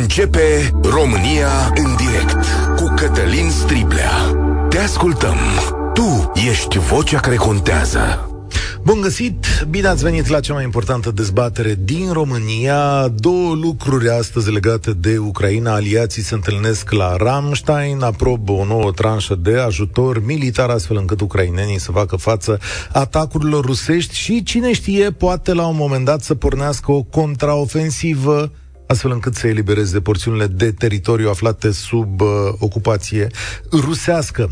Începe România în direct cu Cătălin Striblea. Te ascultăm. Tu ești vocea care contează. Bun găsit! Bine ați venit la cea mai importantă dezbatere din România. Două lucruri astăzi legate de Ucraina. Aliații se întâlnesc la Ramstein, aprobă o nouă tranșă de ajutor militar, astfel încât ucrainenii să facă față atacurilor rusești și, cine știe, poate la un moment dat să pornească o contraofensivă astfel încât să elibereze porțiunile de teritoriu aflate sub uh, ocupație rusească.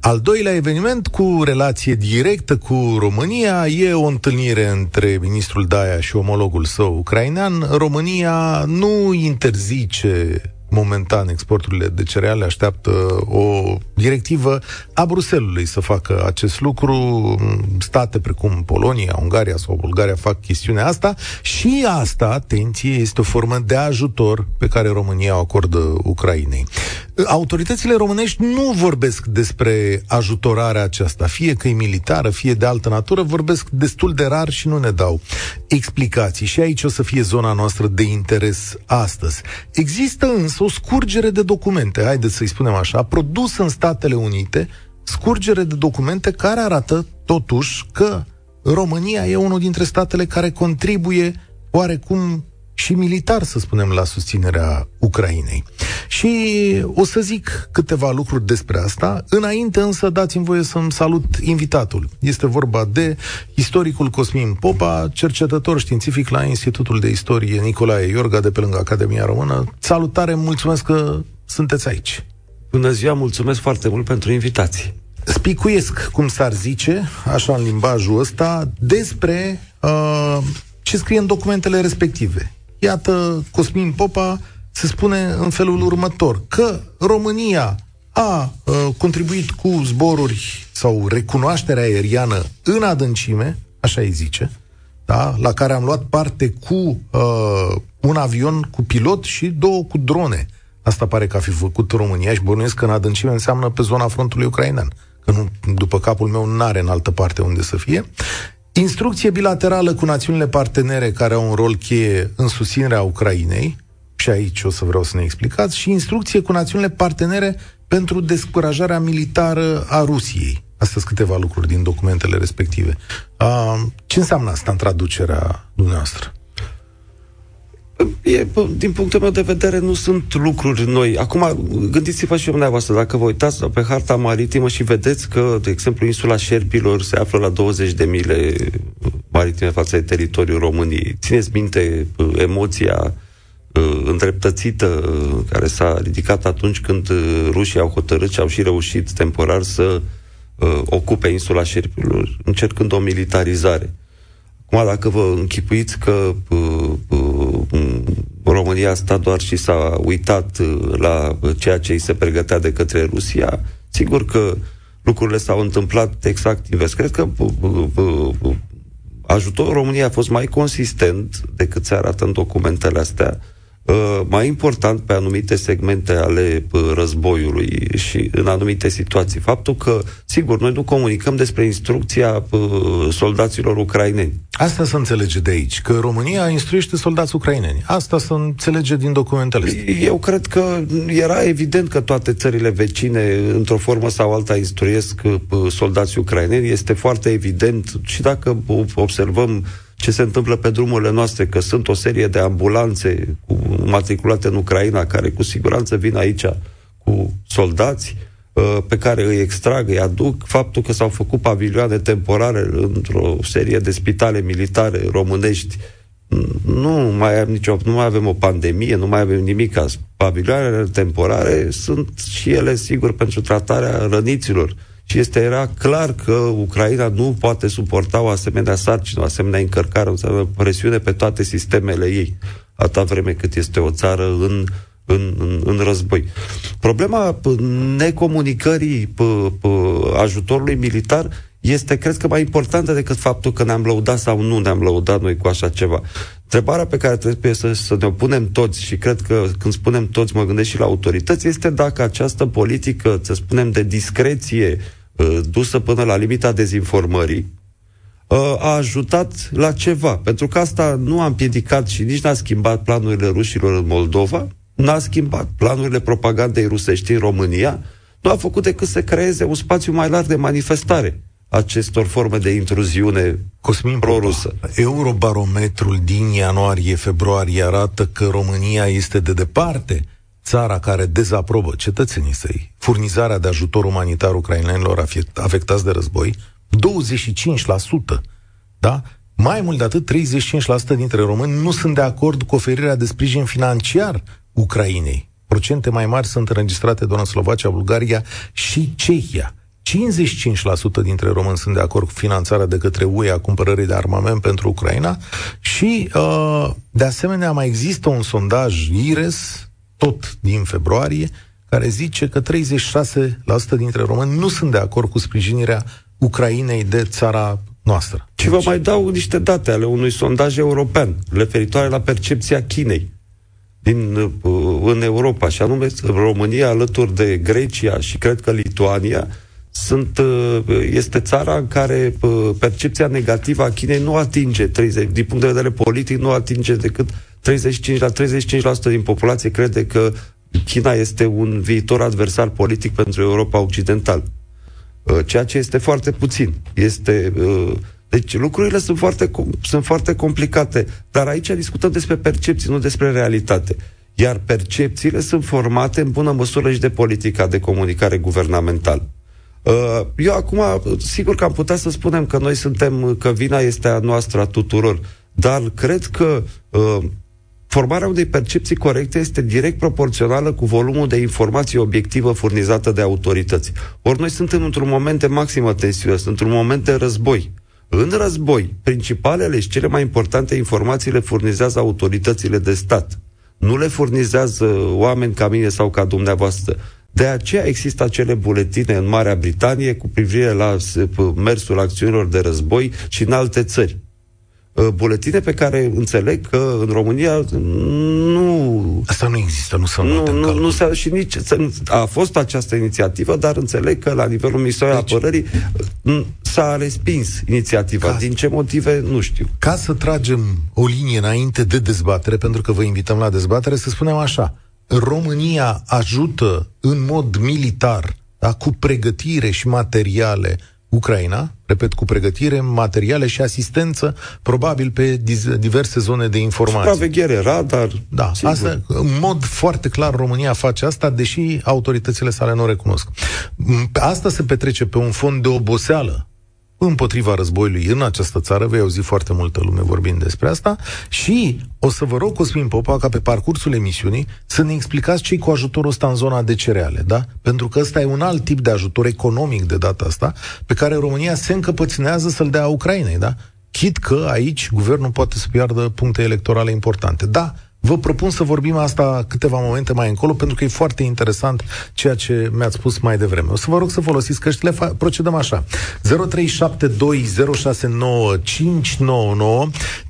Al doilea eveniment cu relație directă cu România e o întâlnire între ministrul Daia și omologul său ucrainean. România nu interzice momentan exporturile de cereale, așteaptă o directivă a Bruselului să facă acest lucru. State precum Polonia, Ungaria sau Bulgaria fac chestiunea asta și asta, atenție, este o formă de ajutor pe care România o acordă Ucrainei. Autoritățile românești nu vorbesc despre ajutorarea aceasta, fie că e militară, fie de altă natură, vorbesc destul de rar și nu ne dau explicații. Și aici o să fie zona noastră de interes astăzi. Există însă o scurgere de documente, haideți să-i spunem așa, produsă în Statele Unite, scurgere de documente care arată totuși că România e unul dintre statele care contribuie oarecum și militar, să spunem, la susținerea Ucrainei. Și o să zic câteva lucruri despre asta. Înainte însă dați-mi voie să-mi salut invitatul. Este vorba de istoricul Cosmin Popa, cercetător științific la Institutul de Istorie Nicolae Iorga de pe lângă Academia Română. Salutare, mulțumesc că sunteți aici. Bună ziua, mulțumesc foarte mult pentru invitație. Spicuiesc, cum s-ar zice, așa în limbajul ăsta, despre uh, ce scrie în documentele respective. Iată, Cosmin Popa se spune în felul următor, că România a uh, contribuit cu zboruri sau recunoașterea aeriană în adâncime, așa îi zice, da? la care am luat parte cu uh, un avion cu pilot și două cu drone. Asta pare că a fi făcut România și bănuiesc că în adâncime înseamnă pe zona frontului ucrainean. Că nu, după capul meu nu are în altă parte unde să fie. Instrucție bilaterală cu națiunile partenere care au un rol cheie în susținerea Ucrainei, și aici o să vreau să ne explicați, și instrucție cu națiunile partenere pentru descurajarea militară a Rusiei. Astea sunt câteva lucruri din documentele respective. Uh, ce înseamnă asta în traducerea dumneavoastră? E, din punctul meu de vedere, nu sunt lucruri noi. Acum, gândiți-vă și dumneavoastră, dacă vă uitați pe harta maritimă și vedeți că, de exemplu, insula Șerpilor se află la 20 de mile maritime față de teritoriul României. Țineți minte emoția îndreptățită care s-a ridicat atunci când rușii au hotărât și au și reușit temporar să ocupe insula Șerpilor, încercând o militarizare. Acum, dacă vă închipuiți că uh, uh, România a stat doar și s-a uitat uh, la ceea ce îi se pregătea de către Rusia, sigur că lucrurile s-au întâmplat exact invers. Cred că uh, uh, uh, ajutorul României a fost mai consistent decât se arată în documentele astea Uh, mai important pe anumite segmente ale uh, războiului și în anumite situații. Faptul că, sigur, noi nu comunicăm despre instrucția uh, soldaților ucraineni. Asta se înțelege de aici, că România instruiește soldați ucraineni. Asta se înțelege din documentele astea. Eu cred că era evident că toate țările vecine, într-o formă sau alta, instruiesc soldații ucraineni. Este foarte evident și dacă observăm ce se întâmplă pe drumurile noastre, că sunt o serie de ambulanțe cu, matriculate în Ucraina, care cu siguranță vin aici cu soldați, uh, pe care îi extrag, îi aduc, faptul că s-au făcut pavilioane temporare într-o serie de spitale militare românești, nu mai, am nicio, nu mai avem o pandemie, nu mai avem nimic. Pavilioanele temporare sunt și ele, sigur, pentru tratarea răniților și este era clar că Ucraina nu poate suporta o asemenea sarcină, o asemenea încărcare, o asemenea presiune pe toate sistemele ei, atâta vreme cât este o țară în, în, în, în război. Problema necomunicării p- p- ajutorului militar este, cred că, mai importantă decât faptul că ne-am lăudat sau nu ne-am lăudat noi cu așa ceva. Întrebarea pe care trebuie să, să ne punem toți, și cred că când spunem toți, mă gândesc și la autorități, este dacă această politică, să spunem, de discreție, uh, dusă până la limita dezinformării, uh, a ajutat la ceva. Pentru că asta nu a împiedicat și nici n-a schimbat planurile rușilor în Moldova, n-a schimbat. Planurile propagandei rusești în România nu a făcut decât să creeze un spațiu mai larg de manifestare acestor forme de intruziune Cosmin prorusă. Eurobarometrul din ianuarie-februarie arată că România este de departe țara care dezaprobă cetățenii săi furnizarea de ajutor umanitar ucrainenilor afectați de război, 25%. Da? Mai mult de atât, 35% dintre români nu sunt de acord cu oferirea de sprijin financiar Ucrainei. Procente mai mari sunt înregistrate doar în Slovacia, Bulgaria și Cehia. 55% dintre români sunt de acord cu finanțarea de către UE a cumpărării de armament pentru Ucraina și, uh, de asemenea, mai există un sondaj IRES, tot din februarie, care zice că 36% dintre români nu sunt de acord cu sprijinirea Ucrainei de țara noastră. Și vă mai dau niște date ale unui sondaj european referitoare la percepția Chinei din, uh, în Europa, și anume România alături de Grecia și cred că Lituania, sunt, uh, este țara în care uh, percepția negativă a Chinei nu atinge 30, din punct de vedere politic, nu atinge decât 35 la 35% din populație crede că China este un viitor adversar politic pentru Europa Occidentală. Uh, ceea ce este foarte puțin. Este, deci lucrurile sunt foarte, sunt foarte complicate, dar aici discutăm despre percepții, nu despre realitate. Iar percepțiile sunt formate în bună măsură și de politica de comunicare guvernamentală. Uh, eu acum, sigur că am putea să spunem că noi suntem, că vina este a noastră, a tuturor, dar cred că uh, formarea unei percepții corecte este direct proporțională cu volumul de informație obiectivă furnizată de autorități. Ori noi suntem într-un moment de maximă tensiune, într-un moment de război. În război, principalele și cele mai importante informații le furnizează autoritățile de stat. Nu le furnizează oameni ca mine sau ca dumneavoastră. De aceea există acele buletine în Marea Britanie cu privire la mersul acțiunilor de război și în alte țări. Uh, buletine pe care înțeleg că în România nu... Asta nu există, nu sunt nu, nu, nu se, și nici a fost această inițiativă, dar înțeleg că la nivelul Ministerului deci, Apărării uh, s-a respins inițiativa. Ca, Din ce motive, nu știu. Ca să tragem o linie înainte de dezbatere, pentru că vă invităm la dezbatere, să spunem așa. România ajută în mod militar, da, cu pregătire și materiale, Ucraina, repet, cu pregătire, materiale și asistență, probabil pe diverse zone de informație. Supraveghere, radar. Da, sigur. asta, în mod foarte clar, România face asta, deși autoritățile sale nu o recunosc. Asta se petrece pe un fond de oboseală împotriva războiului în această țară, vei auzi foarte multă lume vorbind despre asta și o să vă rog, Cosmin Popa, ca pe parcursul emisiunii să ne explicați ce cu ajutorul ăsta în zona de cereale, da? Pentru că ăsta e un alt tip de ajutor economic de data asta, pe care România se încăpățânează să-l dea Ucrainei, da? Chit că aici guvernul poate să piardă puncte electorale importante. Da, Vă propun să vorbim asta câteva momente mai încolo, pentru că e foarte interesant ceea ce mi-ați spus mai devreme. O să vă rog să folosiți căștile, fa- procedăm așa. 0372069599.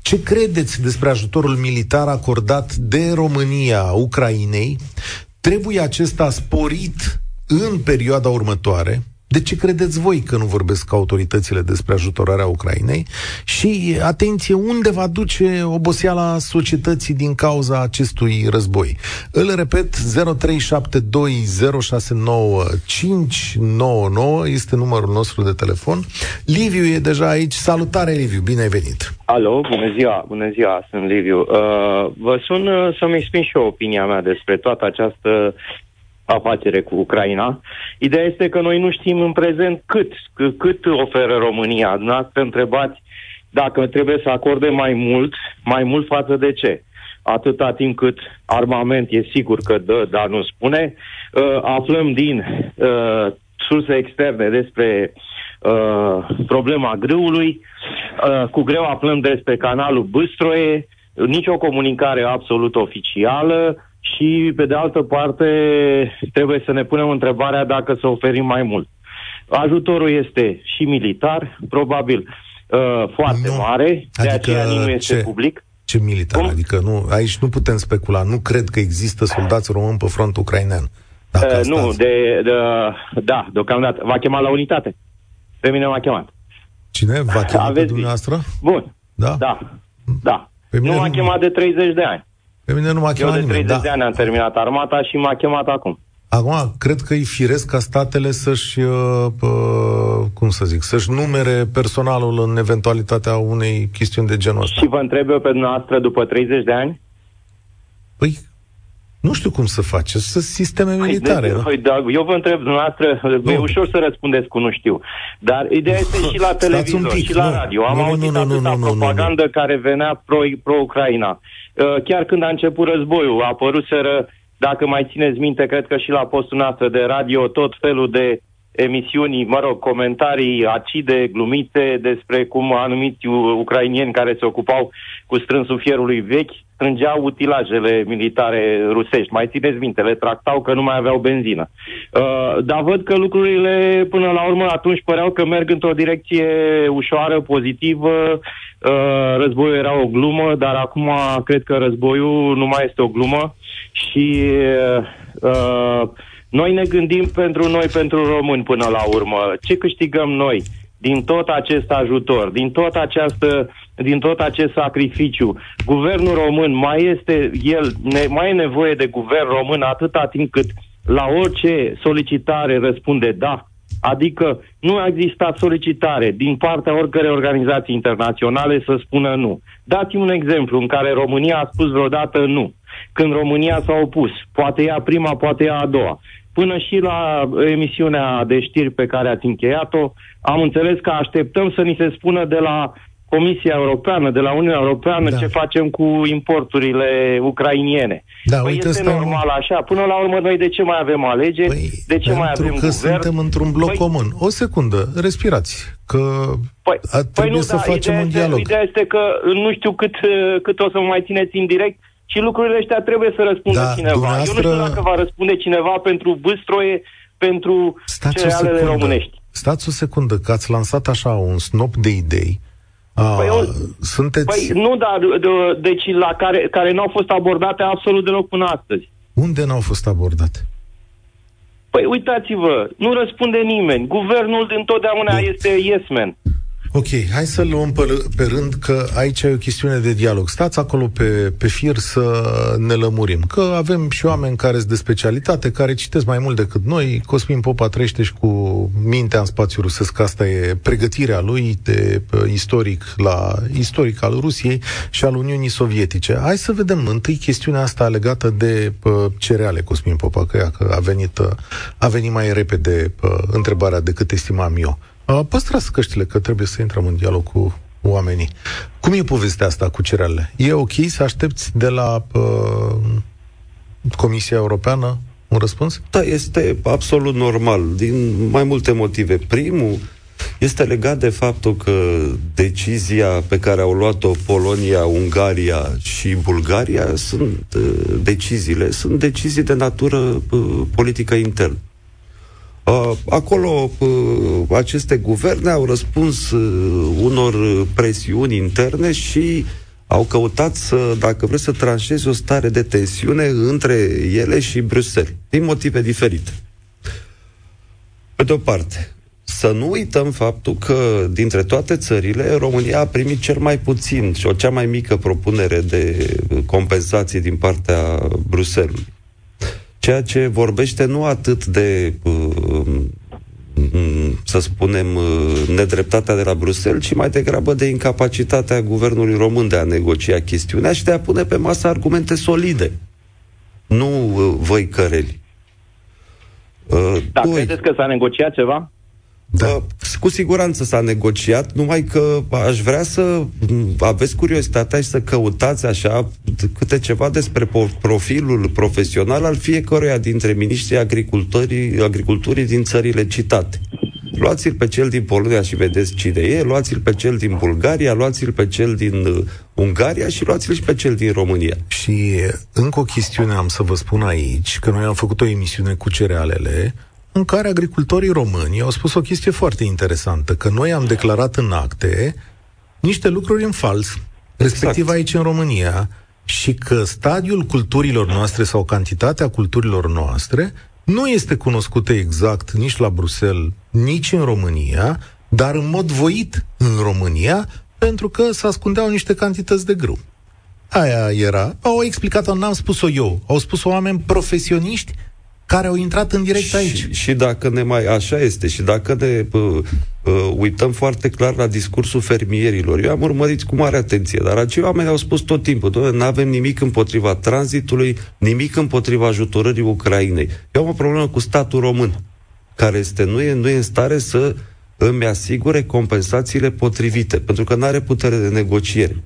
Ce credeți despre ajutorul militar acordat de România Ucrainei? Trebuie acesta sporit în perioada următoare? De ce credeți voi că nu vorbesc autoritățile despre ajutorarea Ucrainei? Și, atenție, unde va duce oboseala societății din cauza acestui război? Îl repet, 0372069599 este numărul nostru de telefon. Liviu e deja aici. Salutare, Liviu, bine ai venit! Alo, bună ziua, bună ziua, sunt Liviu. Uh, vă sun uh, să-mi exprim și eu opinia mea despre toată această afacere cu Ucraina. Ideea este că noi nu știm în prezent cât, cât oferă România. Dumneavoastră întrebați dacă trebuie să acorde mai mult, mai mult față de ce. Atâta timp cât armament e sigur că dă, dar nu spune. Uh, aflăm din uh, surse externe despre uh, problema grâului. Uh, cu greu aflăm despre canalul Băstroie, nicio comunicare absolut oficială și, pe de altă parte, trebuie să ne punem întrebarea dacă să oferim mai mult. Ajutorul este și militar, probabil uh, foarte nu. mare, de adică aceea nu este ce? public. Ce militar? Cum? Adică nu, aici nu putem specula. Nu cred că există soldați români pe frontul ucrainean. Uh, nu, de, de, da, deocamdată. V-a chemat la unitate. Pe mine m-a chemat. Cine? V-a chemat Aveți pe dumneavoastră? Bun. Da? Da. Da. Pe mine nu m-a chemat de 30 de ani. Pe mine nu m-a chemat Eu de 30 nimeni, de da. ani am terminat armata și m-a chemat acum. Acum, cred că e firesc ca statele să-și, uh, uh, cum să zic, să-și numere personalul în eventualitatea unei chestiuni de genul ăsta. Și vă întreb eu pe dumneavoastră după 30 de ani? Păi, nu știu cum să face, să sisteme militare. Păi, da? păi, da, eu vă întreb dumneavoastră, Nu. e ușor să răspundeți cu nu știu. Dar ideea este și la Stați un televizor, pic, și la nu. radio. Am Nu, nu, auzit nu, nu, atâta nu, nu, nu, nu. propagandă care venea pro, pro-Ucraina. Uh, Chiar când a început războiul, a apăruseră, dacă mai țineți minte, cred că și la postul noastră de radio, tot felul de emisiuni, mă rog, comentarii acide, glumite despre cum anumiți u- ucrainieni care se ocupau cu strânsul fierului vechi strângeau utilajele militare rusești. Mai țineți minte, le tractau că nu mai aveau benzină. Uh, dar văd că lucrurile până la urmă atunci păreau că merg într-o direcție ușoară, pozitivă. Uh, războiul era o glumă, dar acum cred că războiul nu mai este o glumă și uh, noi ne gândim pentru noi, pentru români până la urmă. Ce câștigăm noi din tot acest ajutor, din tot, această, din tot acest sacrificiu? Guvernul român mai este el, ne, mai e nevoie de guvern român atâta timp cât la orice solicitare răspunde da. Adică nu a existat solicitare din partea oricărei organizații internaționale să spună nu. Dați-mi un exemplu în care România a spus vreodată nu. Când România s-a opus, poate ea prima, poate ea a doua. Până și la emisiunea de știri pe care ați încheiat-o, am înțeles că așteptăm să ni se spună de la Comisia Europeană, de la Uniunea Europeană, Da. ce facem cu importurile ucrainiene. Da, păi uite, este ăsta e un- normal așa. Până la urmă, noi de ce mai avem alegeri? Păi, de ce mai pentru avem că guvern? suntem într-un bloc Păi- comun. O secundă, respirați, că Păi, a, trebuie nu, să da, facem ideea un este, dialog. Ideea este că nu știu cât, uh, cât o să mă mai țineți în direct și lucrurile astea trebuie să răspundă Da, cineva. Eu nu dumneavoastră- știu dacă va răspunde cineva pentru bâstroie, pentru Stați o cerealele secundă. românești. Stați o secundă, că ați lansat așa un snop de idei. A, Păi, eu- sunteți... Păi nu, dar de, deci la care, care nu au fost abordate absolut deloc până astăzi. Unde n-au fost abordate? Păi uitați-vă, nu răspunde nimeni. Guvernul întotdeauna Bun. este yes man. Ok, hai să luăm pe, pe rând că aici e o chestiune de dialog. Stați acolo pe, pe fir să ne lămurim. Că avem și oameni care sunt de specialitate, care citesc mai mult decât noi. Cosmin Popa trăiește și cu mintea în spațiu rusesc. Asta e pregătirea lui de uh, istoric la istoric al Rusiei și al Uniunii Sovietice. Hai să vedem întâi chestiunea asta legată de uh, cereale, Cosmin Popa, că, ea, că a, venit, uh, a venit mai repede uh, întrebarea decât estimam eu. Uh, Păstrați căștile, că trebuie să intrăm în dialog cu oamenii. Cum e povestea asta cu cerealele? E ok să aștepți de la uh, Comisia Europeană un răspuns? Da, este absolut normal, din mai multe motive. Primul este legat de faptul că decizia pe care au luat-o Polonia, Ungaria și Bulgaria sunt uh, deciziile, sunt decizii de natură uh, politică internă. Uh, Acolo uh, aceste guverne au răspuns uh, unor presiuni interne și au căutat să, dacă vreți, să tranșeze o stare de tensiune între ele și Bruxelles, din motive diferite. Pe de o parte, să nu uităm faptul că dintre toate țările, România a primit cel mai puțin și o cea mai mică propunere de compensații din partea Bruselului. Ceea ce vorbește nu atât de, uh, mm, să spunem, uh, nedreptatea de la Bruxelles, ci mai degrabă de incapacitatea guvernului român de a negocia chestiunea și de a pune pe masă argumente solide. Nu uh, voi căreli. Uh, Da, doi, credeți că s-a negociat ceva? Da. Uh, Cu siguranță s-a negociat, numai că aș vrea să m, aveți curiozitatea și să căutați așa câte ceva despre po- profilul profesional al fiecăruia dintre miniștrii agriculturii, agriculturii din țările citate. Luați-l pe cel din Polonia și vedeți cine e, luați-l pe cel din Bulgaria, luați-l pe cel din uh, Ungaria și luați-l și pe cel din România. Și încă o chestiune am să vă spun aici, că noi am făcut o emisiune cu cerealele, în care agricultorii români au spus o chestie foarte interesantă, că noi am declarat în acte niște lucruri în fals, respectiv Exact. aici în România, și că stadiul culturilor noastre sau cantitatea culturilor noastre nu este cunoscută exact nici la Bruxelles, nici în România, dar în mod voit în România, pentru că se ascundeau niște cantități de grâu. Aia era. Au explicat-o, n-am spus-o eu. Au spus-o oameni profesioniști care au intrat în direct și, aici. Și dacă ne mai... Așa este. Și dacă ne uh, uh, uităm foarte clar la discursul fermierilor, eu am urmărit cu mare atenție, dar acei oameni au spus tot timpul, nu avem nimic împotriva tranzitului, nimic împotriva ajutorării Ucrainei. Eu am o problemă cu statul român, care este, nu, e, nu e în stare să îmi asigure compensațiile potrivite, pentru că nu are putere de negociere.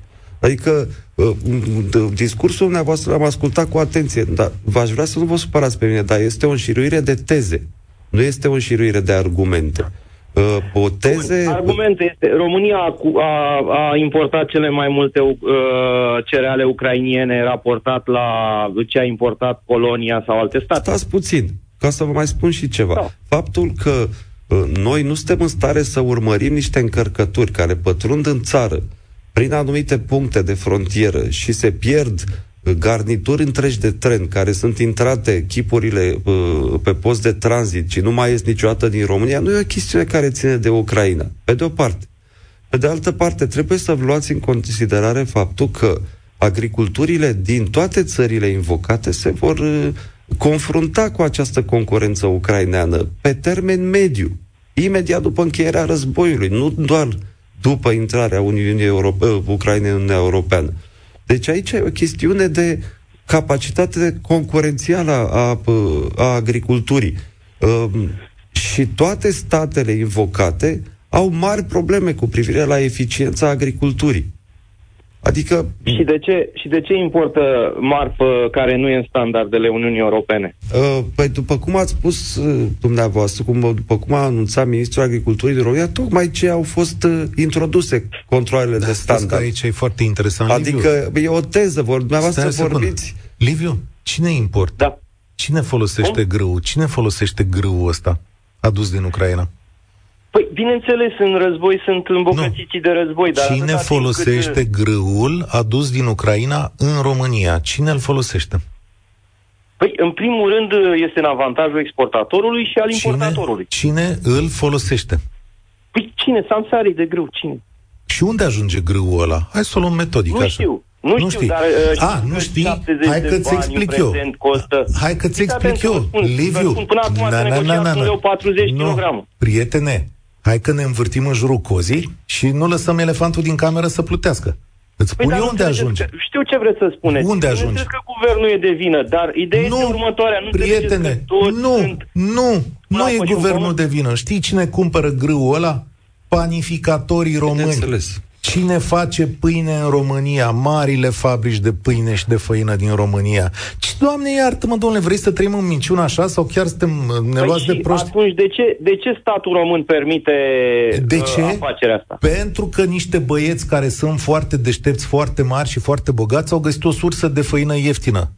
Adică uh, discursul dumneavoastră l-am ascultat cu atenție, dar v-aș vrea să nu vă supărați pe mine, dar este o înșiruire de teze, nu este o înșiruire de argumente. Uh, o teze... Argumentul este, România a, a importat cele mai multe uh, cereale ucrainiene raportat la ce a importat Polonia sau alte state. Stați puțin, ca să vă mai spun și ceva. Da. Faptul că uh, noi nu suntem în stare să urmărim niște încărcături care pătrund în țară, prin anumite puncte de frontieră și se pierd uh, garnituri întregi de tren care sunt intrate chipurile uh, pe post de tranzit și nu mai ies niciodată din România, nu e o chestiune care ține de Ucraina, pe de o parte. Pe de altă parte, trebuie să luați în considerare faptul că agriculturile din toate țările invocate se vor uh, confrunta cu această concurență ucraineană pe termen mediu, imediat după încheierea războiului, nu doar după intrarea Uniunii Europe- uh, Ucrainei în Uniunea Europeană. Deci aici e o chestiune de capacitate concurențială a, a agriculturii. Um, și toate statele invocate au mari probleme cu privire la eficiența agriculturii. Adică... Și de ce, și de ce importă marfă care nu e în standardele Uniunii Europene? Uh, păi după cum ați spus uh, dumneavoastră, cum, după cum a anunțat Ministrul Agriculturii din România, tocmai ce au fost uh, introduse controlele da, de standard. aici e foarte interesant, Adică Liviu. e o teză, vor, dumneavoastră Stai vorbiți... Liviu, cine import? Da. Cine folosește grâu? Cine folosește grâul ăsta adus din Ucraina? Păi, bineînțeles, în război sunt îmbogățiții de război. Dar Cine folosește cât... grâul adus din Ucraina în România? Cine îl folosește? Păi, în primul rând, este în avantajul exportatorului și al cine, importatorului. Cine îl folosește? Păi, cine? Samsarii de grâu, cine? Și unde ajunge grâul ăla? Hai să o luăm metodic. Nu așa. știu. Nu, nu știu, dar... Uh, A, nu știi? Hai că-ți explic eu. Costă... Hai că-ți explic eu. Liviu. Până acum na, na, na, na, na. 40 kg. Prietene, Hai că ne învârtim în jurul cozii și nu lăsăm elefantul din cameră să plutească. Îți păi spun păi, eu unde ajunge. Știu ce vreți să spuneți. Unde ajunge? că guvernul e de vină, dar ideea nu, este următoarea. Nu prietene, nu, sunt nu, nu e guvernul de vină. Știi cine cumpără grâul ăla? Panificatorii români. Cine face pâine în România? Marile fabrici de pâine și de făină din România. Și, Doamne, iartă-mă, domnule, vrei să trăim în minciună așa sau chiar suntem ne păi luați de proști? atunci, de ce, de ce statul român permite de uh, ce? afacerea asta? Pentru că niște băieți care sunt foarte deștepți, foarte mari și foarte bogați au găsit o sursă de făină ieftină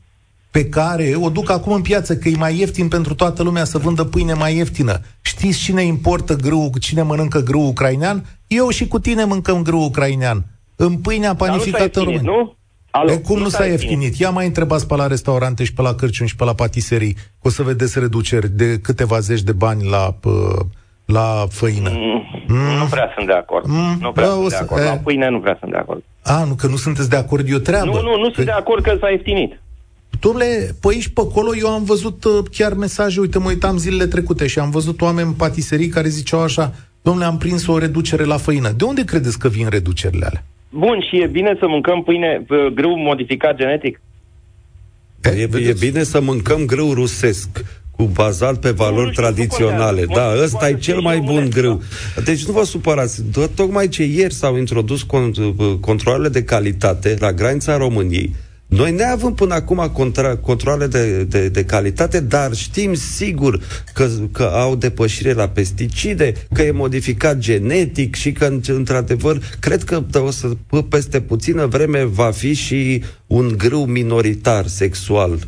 pe care o duc acum în piață, că e mai ieftin pentru toată lumea să vândă pâine mai ieftină. Știți cine importă grâu, cine mănâncă grâu ucrainean? Eu și cu tine mâncăm grâu ucrainean. În pâinea panificată în România. Nu? Alo, e cum nu, nu s-a ieftinit? Ia mai întrebați pe la restaurante și pe la cărciuni și pe la patiserii. O să vedeți reduceri de câteva zeci de bani la, la făină. Mm, mm. Nu prea sunt de acord. Mm, nu prea da, sunt de acord. Să, la pâine nu prea sunt de acord. A, nu, că nu sunteți de acord, e o treabă. Nu, nu, nu că... sunt de acord că s-a ieftinit. Dom'le, pe aici, pe acolo, eu am văzut uh, chiar mesaje, uite, mă uitam zilele trecute și am văzut oameni în patiserii care ziceau așa, domnule, am prins o reducere la făină. De unde credeți că vin reducerile alea? Bun, și e bine să mâncăm pâine uh, grâu modificat genetic? E, e bine să mâncăm grâu rusesc, cu bazat pe valori nu, tradiționale. Da, ăsta e cel mai bun grâu. Deci nu vă supărați. Tocmai ce ieri s-au introdus uh, controlele de calitate la granița României, noi ne avem până acum contra, controle de, de, de calitate, dar știm sigur că, că au depășire la pesticide, că e modificat genetic și că, într-adevăr, cred că o să, peste puțină vreme va fi și un grâu minoritar sexual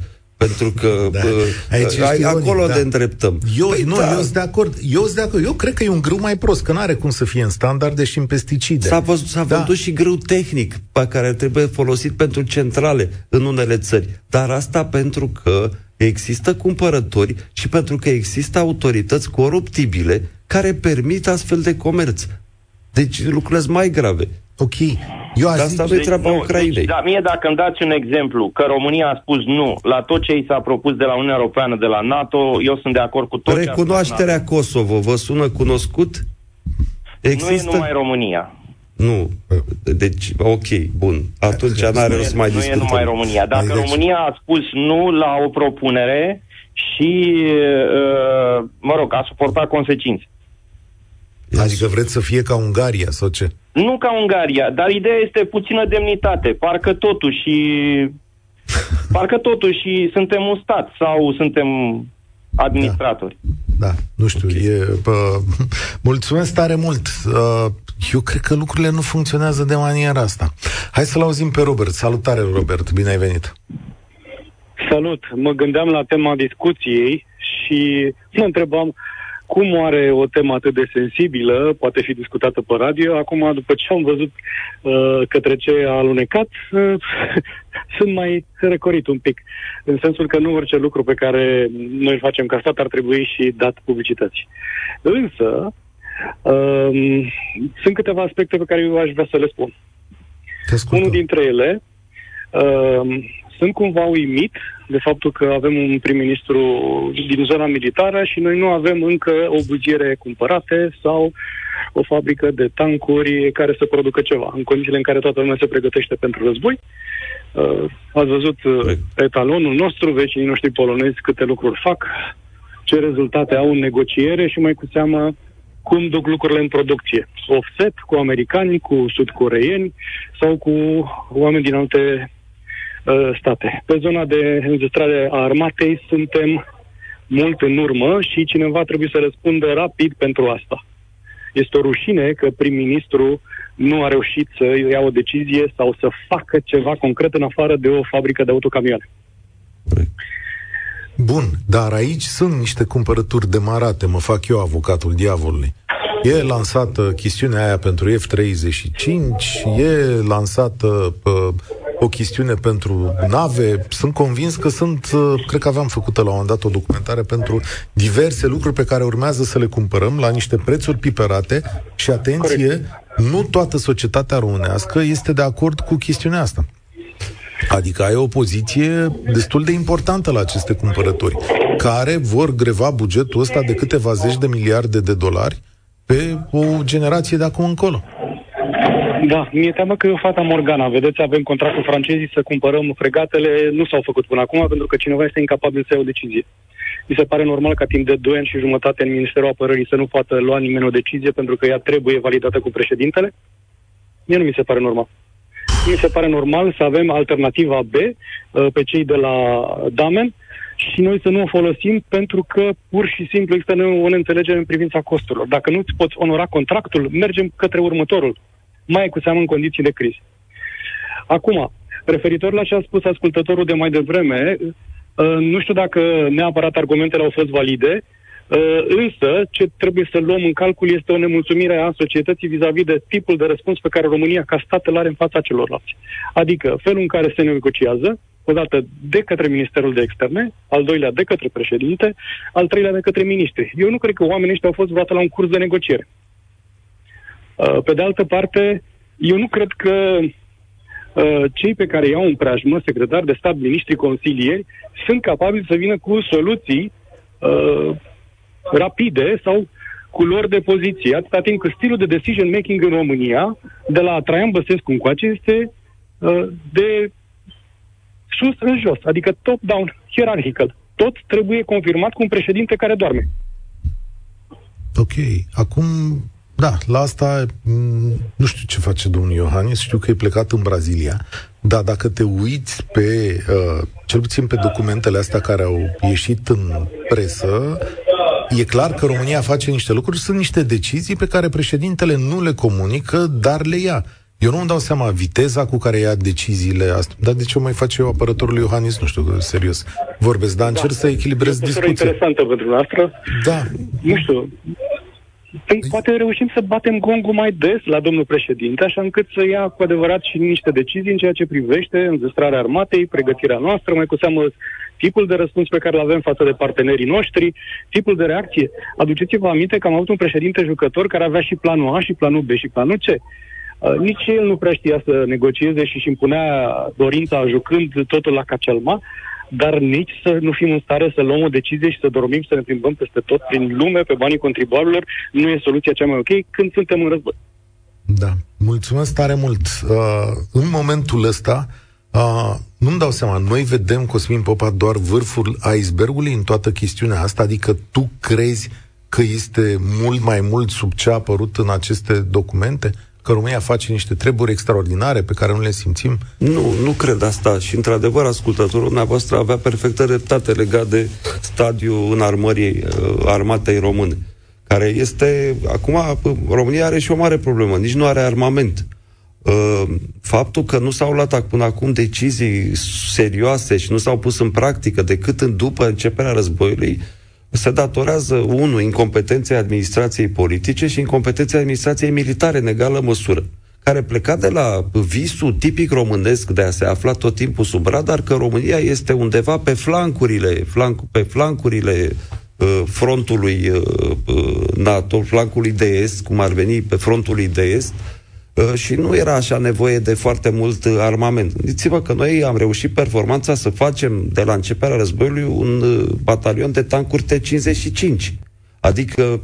pentru că da. Aici ai, acolo da. de îndreptăm. Eu, păi nu, da. eu sunt de acord. Eu sunt de acord. Eu cred că e un grâu mai prost, că nu are cum să fie în standarde și în pesticide. S-a, văzut, s-a da. vândut și grâu tehnic, pe care trebuie folosit pentru centrale în unele țări. Dar asta pentru că există cumpărători și pentru că există autorități coruptibile care permit astfel de comerț. Deci lucrurile sunt mai grave. Ok. Eu aș asta zice... nu e treaba nu, Ucrainei. Deci, da, mie dacă îmi dați un exemplu, că România a spus nu la tot ce i s-a propus de la Uniunea Europeană, de la NATO, eu sunt de acord cu tot ce a spus Recunoașterea NATO. Kosovo vă sună cunoscut? Nu e numai România. Nu. Deci, ok, bun. Atunci n-are Nu rost să e, mai nu e discutăm. numai România. Dacă Mai deci- România a spus nu la o propunere și, uh, mă rog, a suportat consecințe. Adică vreți să fie ca Ungaria sau ce? Nu ca Ungaria, dar ideea este puțină demnitate. Parcă totuși, parcă totuși suntem un stat sau suntem administratori. Da, nu știu, okay. e... Pă, mulțumesc tare mult. Uh, Eu cred că lucrurile nu funcționează de maniera asta. Hai să-l auzim pe Robert. Salutare, Robert, bine ai venit. Salut! Mă gândeam la tema discuției și mă întrebam cum oare o temă atât de sensibilă poate fi discutată pe radio. Acum, după ce am văzut uh, către ce a alunecat, uh, sunt mai recorit un pic. În sensul că nu orice lucru pe care noi îl facem ca stat ar trebui și dat publicității. Însă, uh, sunt câteva aspecte pe care eu aș vrea să le spun. Te ascultăm. Unul dintre ele, uh, sunt cumva uimit de faptul că avem un prim-ministru din zona militară și noi nu avem încă o buziere cumpărate sau o fabrică de tancuri care să producă ceva, în condițiile în care toată lumea se pregătește pentru război. Uh, ați văzut uh, etalonul nostru, vecinii noștri polonezi câte lucruri fac, ce rezultate au în negociere și mai cu seamă cum duc lucrurile în producție. Offset cu americani, cu sudcoreeni sau cu oameni din alte uh, state. Pe zona de înzestrare a armatei suntem mult în urmă și cineva trebuie să răspundă rapid pentru asta. Este o rușine că prim-ministru nu a reușit să ia o decizie sau să facă ceva concret în afară de o fabrică de autocamioane. Bun, dar aici sunt niște cumpărături demarate, mă fac eu avocatul diavolului. E lansată chestiunea aia pentru F-35, e lansată uh, o chestiune pentru nave. Sunt convins că sunt, uh, cred că aveam făcută la un moment dat o documentare pentru diverse lucruri pe care urmează să le cumpărăm la niște prețuri piperate și atenție, Corect. nu toată societatea românească este de acord cu chestiunea asta. Adică ai o poziție destul de importantă la aceste cumpărături, care vor greva bugetul ăsta de câteva zeci de miliarde de dolari pe o generație de acum încolo. Da, mi-e teamă că e o fata Morgana. Vedeți, avem contract cu francezii să cumpărăm fregatele, nu s-au făcut până acum pentru că cineva este incapabil să ia o decizie. Mi se pare normal ca timp de 2 ani și jumătate în Ministerul Apărării să nu poată lua nimeni o decizie pentru că ea trebuie validată cu președintele. Mie nu mi se pare normal. Mi se pare normal să avem alternativa B uh, pe cei de la Damen și noi să nu o folosim pentru că pur și simplu există o neînțelegere în privința costurilor. Dacă nu îți poți onora contractul, mergem către următorul, mai cu seamă în condiții de criză. Acum, referitor la ce a spus ascultătorul de mai devreme, uh, nu știu dacă neapărat argumentele au fost valide, Uh, însă, ce trebuie să luăm în calcul este o nemulțumire a societății vis-a-vis de tipul de răspuns pe care România ca stat îl are în fața celorlalți. Adică felul în care se negociază, odată de către Ministerul de Externe, al doilea de către președinte, al treilea de către ministri. Eu nu cred că oamenii ăștia au fost vreodată la un curs de negociere. Uh, pe de altă parte, eu nu cred că uh, cei pe care iau în preajmă, secretari de stat, ministri, consilieri, sunt capabili să vină cu soluții uh, rapide sau cu lor de poziție, atâta timp că stilul de decision making în România, de la Traian Băsescu încoace, este uh, de sus în jos, adică top-down, hierarchical. Tot trebuie confirmat cu un președinte care doarme. Ok, acum, da, la asta m- nu știu ce face domnul Iohannis, știu că e plecat în Brazilia, dar dacă te uiți pe, uh, cel puțin pe documentele astea care au ieșit în presă, e clar că România face niște lucruri, sunt niște decizii pe care președintele nu le comunică, dar le ia. Eu nu îmi dau seama viteza cu care ia deciziile astea. Dar de ce o mai face eu apărătorul Iohannis? Nu știu, serios. Vorbesc, dar încerc da. să echilibrez E o discuția. interesantă pentru noastră. Da. Nu știu. Păi, poate reușim să batem gongul mai des la domnul președinte, așa încât să ia cu adevărat și niște decizii în ceea ce privește înzestrarea armatei, pregătirea noastră, mai cu seamă tipul de răspuns pe care îl avem față de partenerii noștri, tipul de reacție. Aduceți-vă aminte că am avut un președinte jucător care avea și planul A, și planul B, și planul C. Uh, nici el nu prea știa să negocieze și își impunea dorința jucând totul la cacelma, dar nici să nu fim în stare să luăm o decizie și să dormim, să ne plimbăm peste tot prin lume, pe banii contribuabililor, nu e soluția cea mai ok când suntem în război. Da, mulțumesc tare mult. Uh, în momentul ăsta, uh, nu-mi dau seama, noi vedem, Cosmin Popa, doar vârful icebergului în toată chestiunea asta, adică tu crezi că este mult mai mult sub ce a apărut în aceste documente? Că România face niște treburi extraordinare pe care nu le simțim? Nu, nu cred asta. Și, într-adevăr, ascultătorul dumneavoastră avea perfectă dreptate legat de stadiul în armării uh, armatei române care este, acum, România are și o mare problemă, nici nu are armament. Uh, faptul că nu s-au luat până acum decizii serioase și nu s-au pus în practică decât în, după începerea războiului, se datorează, unul, incompetenței administrației politice și incompetenței administrației militare în egală măsură care pleca de la visul tipic românesc de a se afla tot timpul sub radar, că România este undeva pe flancurile, flanc, pe flancurile Uh, frontului uh, uh, NATO, flancului de est, cum ar veni pe frontului de est, și nu era așa nevoie de foarte mult armament. Gândiți-vă că noi am reușit performanța să facem de la începerea războiului un batalion de tancuri T-55. Adică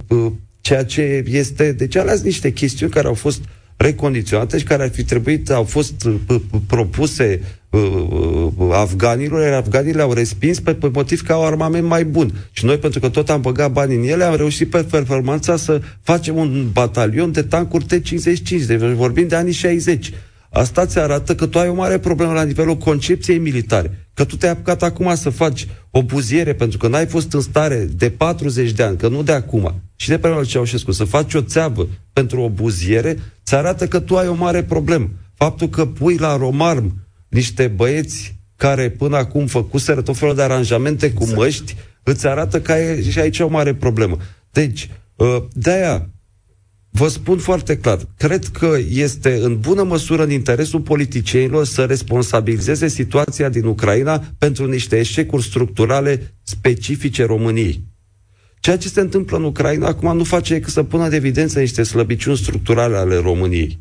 ceea ce este... Deci alea sunt niște chestiuni care au fost recondiționate și care ar fi trebuit, au fost propuse uh, uh, afganilor, iar afganii le-au respins pe, pe motiv că au armament mai bun. Și noi, pentru că tot am băgat bani în ele, am reușit pe performanța să facem un batalion de tancuri T-55, deci vorbim de anii 60. Asta ți arată că tu ai o mare problemă la nivelul concepției militare. Că tu te-ai apucat acum să faci o buziere pentru că n-ai fost în stare de 40 de ani, că nu de acum, și de pe lui Ceaușescu, să faci o țeavă pentru o buziere, ți arată că tu ai o mare problemă. Faptul că pui la romarm niște băieți care până acum făcuseră tot felul de aranjamente cu exact. măști, îți arată că ai și aici o mare problemă. Deci, ă, de-aia, vă spun foarte clar, cred că este în bună măsură în interesul politicienilor să responsabilizeze situația din Ucraina pentru niște eșecuri structurale specifice României. Ceea ce se întâmplă în Ucraina acum nu face decât să pună de evidență niște slăbiciuni structurale ale României.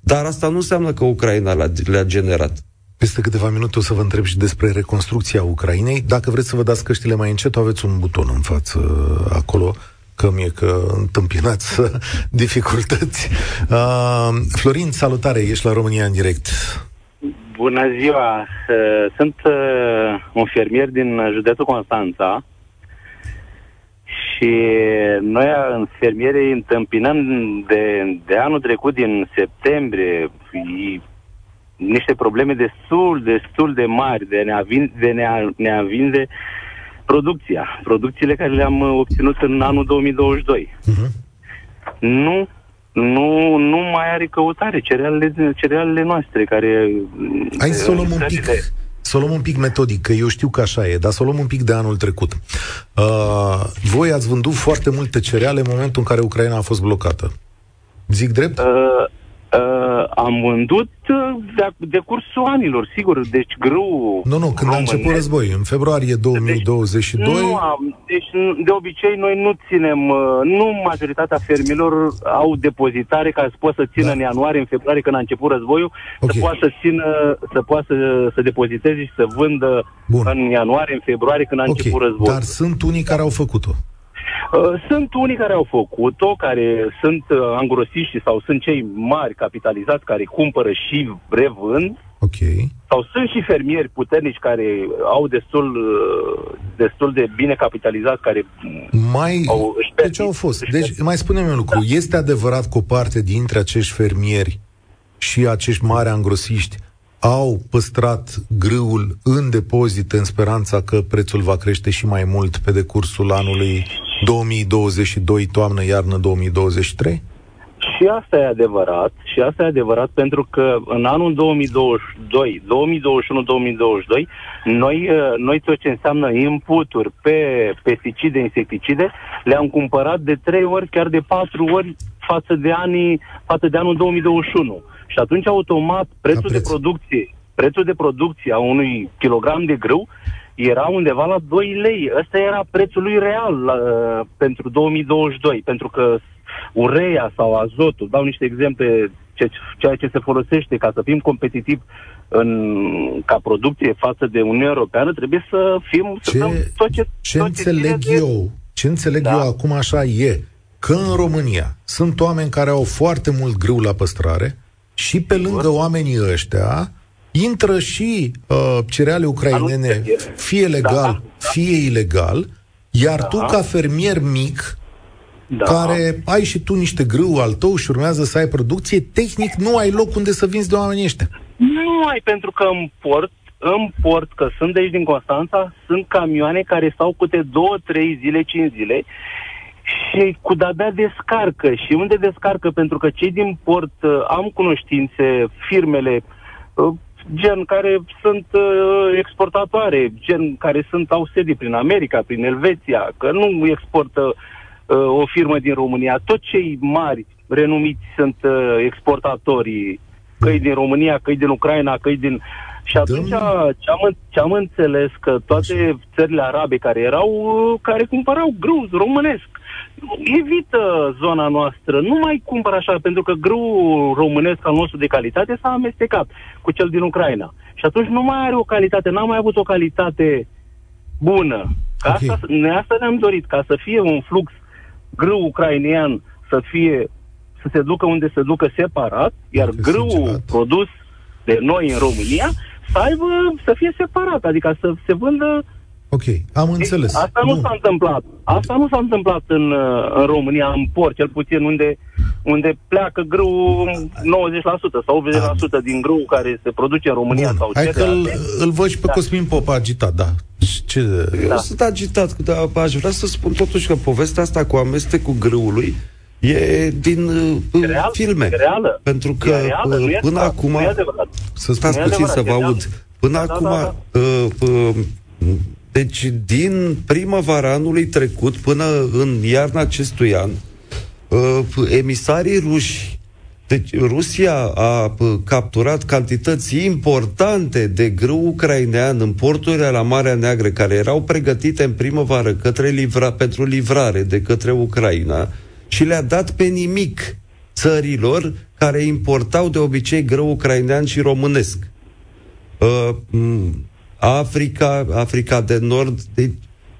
Dar asta nu înseamnă că Ucraina le-a generat. Peste câteva minute o să vă întreb și despre reconstrucția Ucrainei. Dacă vreți să vă dați căștile mai încet, aveți un buton în față acolo, că mie că întâmpinați dificultăți. Uh, Florin, salutare, ești la România în direct. Bună ziua! Uh, sunt uh, un fermier din județul Constanța și noi în fermierii întâmpinăm de, de anul trecut, din septembrie, niște probleme destul, destul de mari de, ne vinde, de ne, ne vinde producția, producțiile care le-am obținut în anul 2022. Uh-huh. Mhm. Nu nu, nu mai are căutare cerealele, cerealele noastre care... Hai să o luăm un pic, să o luăm un pic metodic, că eu știu că așa e, dar să o luăm un pic de anul trecut. Uh, voi ați vândut foarte multe cereale în momentul în care Ucraina a fost blocată. Zic drept? Uh, Uh, am vândut uh, de, de cursul anilor, sigur, deci grâu... Nu, nu, când a început război, în februarie 2022... Deci, nu am, deci de obicei noi nu ținem, uh, nu majoritatea fermilor au depozitare ca să poată să țină da. în ianuarie, în februarie, când a început războiul, okay. să poată să țină, să poată să, să depoziteze și să vândă Bun. în ianuarie, în februarie, când a okay. început războiul. Dar sunt unii care au făcut-o. Uh, sunt unii care au făcut-o, care sunt uh, angrosiști sau sunt cei mari capitalizați care cumpără și revând. Ok. Sau sunt și fermieri puternici care au destul, uh, destul de bine capitalizați, care mai... au... Deci au fost. Deci, mai spunem un lucru. Da. Este adevărat că o parte dintre acești fermieri și acești mari angrosiști au păstrat grâul în depozite în speranța că prețul va crește și mai mult pe decursul anului 2022, toamnă, iarnă 2023? Și asta e adevărat, și asta e adevărat pentru că în anul 2022, 2021-2022, noi, uh, noi tot ce înseamnă inputuri pe pesticide, insecticide, le-am cumpărat de trei ori, chiar de patru ori față de, anii, față de anul 2021. Și atunci, automat, prețul preț. de producție, prețul de producție a unui kilogram de grâu era undeva la 2 lei. Ăsta era prețul lui real la, pentru 2022, pentru că ureia sau azotul, dau niște exemple ceea ce se folosește ca să fim competitivi în, ca producție față de Uniunea Europeană, trebuie să fim... Ce, să tot ce, ce tot înțeleg ce eu, ce înțeleg Da. eu acum așa e că în România sunt oameni care au foarte mult grâu la păstrare și pe lângă oamenii ăștia intră și uh, cereale ucrainene, Anunțe. fie legal, Da. fie ilegal, iar Da. tu ca fermier mic, Da. care ai și tu niște grâu al tău și urmează să ai producție, tehnic nu ai loc unde să vinzi de oamenii ăștia. Nu ai, pentru că în port, în port, că sunt de aici din Constanța, sunt camioane care stau câte două, trei zile, cinci zile și cu de-abia descarcă. Și unde descarcă? Pentru că cei din port uh, am cunoștințe, firmele, uh, gen care sunt uh, exportatoare, gen care sunt au sedii prin America, prin Elveția, că nu exportă uh, o firmă din România. Tot cei mari, renumiți, sunt uh, exportatorii, căi din România, căi din Ucraina, căi din... Și atunci Dăm- ce am, ce am înțeles că toate țările arabe care erau, uh, care cumpărau grâu românesc, evită zona noastră, nu mai cumpăr așa, pentru că grâu românesc al nostru de calitate s-a amestecat cu cel din Ucraina. Și atunci nu mai are o calitate, n-a mai avut o calitate bună. Ca Ok. asta, noi asta ne-am dorit, ca să fie un flux grâu ucrainean să fie să se ducă unde se ducă separat, iar Dacă grâul sincerat. produs de noi în România să aibă, să fie separat, adică să se vândă Ok, am înțeles. Asta nu Bun. s-a întâmplat. Asta nu s-a întâmplat în, uh, în România, în port, cel puțin unde, unde pleacă grâu 90% sau 80% din grâu care se produce în România Bun. sau Hai că îl, celelalte. îl văd și pe Da. Cosmin Pop agitat, da. Și Ce... Eu Da. sunt agitat, dar aș vrea să spun totuși că povestea asta cu amestecul grâului e din uh, Real? filme. E reală? Pentru că E reală, nu uh, e până adevărat, acum... nu e adevărat. Să Stați Nu e puțin adevărat, să vă e aud. reală. Până Da, da, acum... da, Uh, uh, deci din primăvara anului trecut până în iarna acestui an, uh, emisarii ruși deci Rusia a p- capturat cantități importante de grâu ucrainean în porturile la Marea Neagră, care erau pregătite în primăvară către livra, pentru livrare de către Ucraina și le-a dat pe nimic țărilor care importau de obicei grâu ucrainean și românesc. Uh, m, Africa, Africa de Nord, de,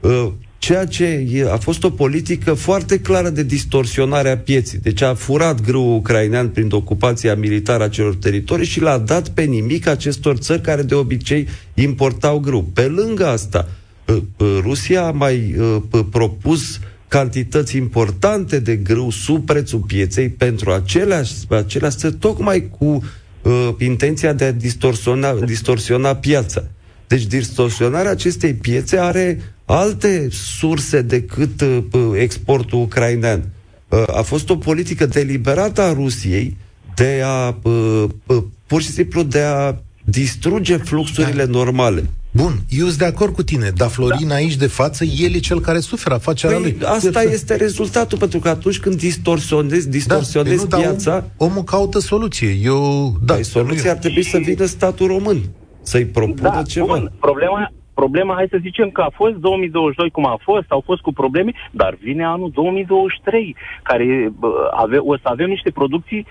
uh, ceea ce e, a fost o politică foarte clară de distorsionare a pieții. Deci a furat grâul ucrainean prin ocupația militară a celor teritorii și l-a dat pe nimic acestor țări care de obicei importau grâu. Pe lângă asta, uh, uh, Rusia a mai uh, p- propus cantități importante de grâu sub prețul pieței pentru aceleași, aceleași țări, tocmai cu uh, intenția de a distorsiona, distorsiona piața. Deci distorsionarea acestei piețe are alte surse decât uh, p- exportul ucrainean. Uh, a fost o politică deliberată a Rusiei de a uh, uh, pur și simplu de a distruge fluxurile normale. Bun, eu sunt de acord cu tine, dar Florin da. aici de față, el e cel care suferă afacerea Păi, lui. asta este rezultatul, pentru că atunci când distorsionezi, da, distorsionezi păi nu, dar piața, om, omul caută soluție. Eu, da, Păi soluția ar trebui să vină statul român, să-i propună Da, ceva. bun. Problema, problema, hai să zicem că a fost 2022 cum a fost, au fost cu probleme, dar vine anul 2023, care bă, ave, o să avem niște producții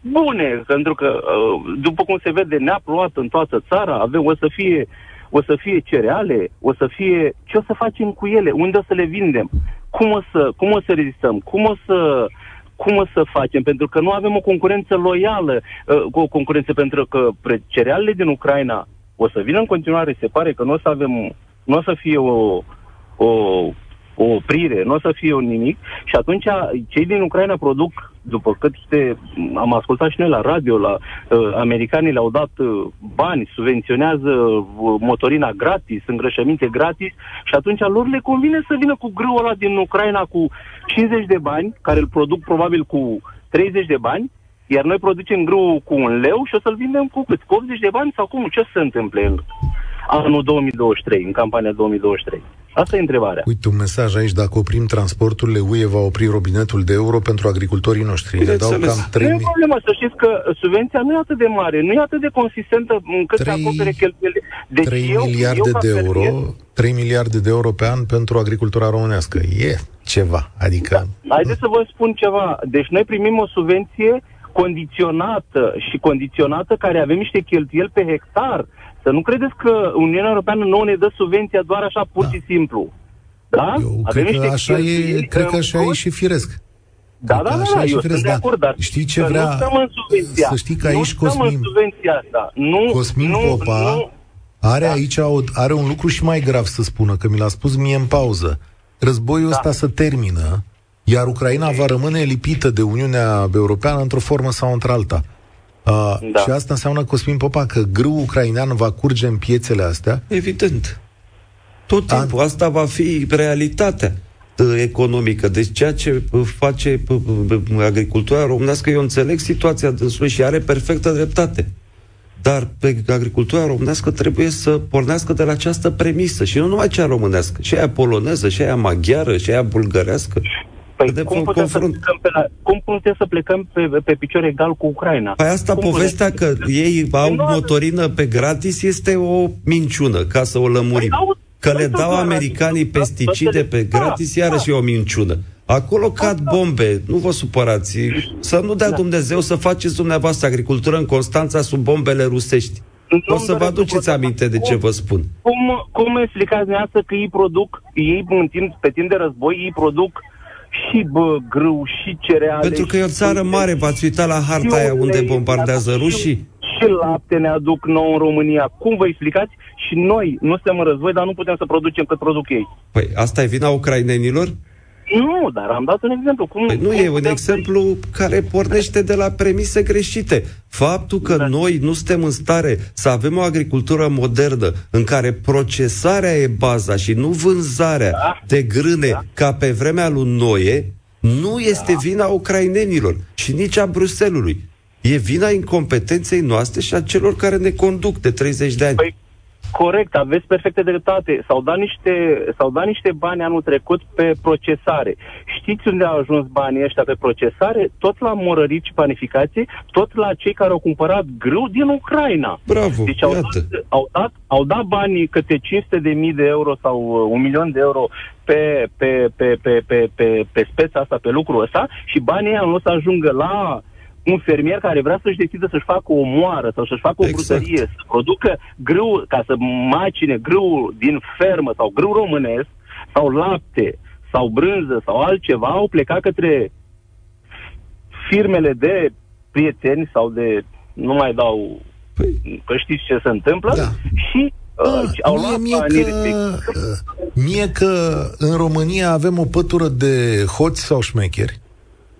bune, pentru că, uh, după cum se vede, ne-a plouat în toată țara, avem, o să fie o să fie cereale, o să fie... Ce o să facem cu ele? Unde o să le vindem? Cum o să, cum o să rezistăm? Cum o să, cum o să facem? Pentru că nu avem o concurență loială, uh, cu o concurență, pentru că pre- cerealele din Ucraina o să vină în continuare, se pare că nu o să avem, nu o să fie o, o, o oprire, nu o să fie un nimic și atunci cei din Ucraina produc, după cât știe, am ascultat și noi la radio, la uh, americanii le-au dat uh, bani, subvenționează uh, motorina gratis, îngrășăminte gratis și atunci lor le convine să vină cu grâul ăla din Ucraina cu 50 de bani, care îl produc probabil cu 30 de bani, iar noi producem grâu cu un leu și o să-l vindem cu cât? Cu 80 de bani sau cum? Ce se întâmple în anul 2023, în campania 2023? Asta e întrebarea. Uite, un mesaj aici, dacă oprim transporturile, UE va opri robinetul de euro pentru agricultorii noștri. Ne dau Bineînțeles. cam 3 Nu e problemă, să știți că subvenția nu e atât de mare, nu e atât de consistentă încât să Trei- acopere cheltuielile. Deci 3 eu, miliarde eu, ca de euro, fermier, 3 miliarde de euro pe an pentru agricultura românească. E ceva, adică... Haideți să vă spun ceva. Deci noi primim o subvenție condiționată și condiționată care avem niște cheltuieli pe hectar. Să nu credeți că Uniunea Europeană nu ne dă subvenția doar așa pur Da. și simplu. Da? Eu Avem cred că niște așa e, cheltuieli cred că în așa e plus. și firesc. Da, Cred da, că da, așa da, e și eu firesc, sunt de da. acord, dar Știi ce că vrea- nu stăm în subvenția. să știi că nu aici stăm Cosmin- în subvenția asta. Nu, Cosmin nu, Popa nu, are Da. aici o, are un lucru și mai grav să spună, că mi l-a spus mie în pauză. Războiul Da. ăsta se termină, iar Ucraina va rămâne lipită de Uniunea Europeană într-o formă sau într-alta. Uh, Da. Și asta înseamnă, Cosmin Popa, că grâu ucrainean va curge în piețele astea. Evident. Tot Da. timpul. Asta va fi realitatea uh, economică. Deci ceea ce uh, face uh, uh, agricultura românească, eu înțeleg situația dânsului și are perfectă dreptate. Dar pe agricultura românească trebuie să pornească de la această premisă. Și nu numai cea românească, și aia poloneză, și aia maghiară, și aia bulgărească. Păi De cum, confrunt- putem să plecăm pe la, cum putem să plecăm pe, pe picior egal cu Ucraina? Păi asta cum povestea putem? că ei au nu avem- motorină pe gratis este o minciună, ca să o lămurim. Păi au- Că păi le nu dau doar americanii atât, pesticide da, pe da, gratis, da. iarăși e o minciună. Acolo cad bombe, nu vă supărați. Să nu dea Dumnezeu să faceți dumneavoastră agricultură în Constanța sub bombele rusești. Nu O să îmi vă doresc aduceți să aminte de ce vă spun. Cum, cum explicați dumneavoastră că ei produc, ei în timp, pe timp de război, ei produc și bă, grâu, și cereale. Pentru că e o și țară fructe, mare, v-ați uitat la harta aia și unde ulei, bombardează și- rușii? Și lapte ne aduc nou în România. Cum vă explicați? Și noi nu suntem în război, dar nu putem să producem cât produc ei. Păi asta e vina ucrainenilor? Nu, dar am dat un exemplu. Cum, Păi nu cum e un putem exemplu care pornește de la premise greșite. Faptul că Da. noi nu suntem în stare să avem o agricultură modernă în care procesarea e baza și nu vânzarea Da. de grâne Da. ca pe vremea lui Noe, nu este vina ucrainenilor și nici a Bruselului. E vina incompetenței noastre și a celor care ne conduc de 30 de ani. Păi, corect, aveți perfecte dreptate. S-au dat, niște, s-au dat niște bani anul trecut pe procesare. Știți unde au ajuns banii ăștia pe procesare? Tot la morărici și panificație, tot la cei care au cumpărat grâu din Ucraina. Bravo, Deci au iată. dat, au, dat, au dat banii câte 500 de mii de euro sau uh, un milion de euro pe, pe, pe, pe, pe, pe, pe speța asta, pe lucrul ăsta și banii ăia nu să ajungă la un fermier care vrea să-și decide să-și facă o moară sau să-și facă o Exact. brutărie, să producă grâu, ca să macine grâu din fermă sau grâu românesc sau lapte sau brânză sau altceva, au plecat către firmele de prieteni sau de, nu mai dau, Păi, că știți ce se întâmplă, Da. și uh, Ah, au mie, luat mie, banii că, respectiv. uh, mie că în România avem o pătură de hoți sau șmecheri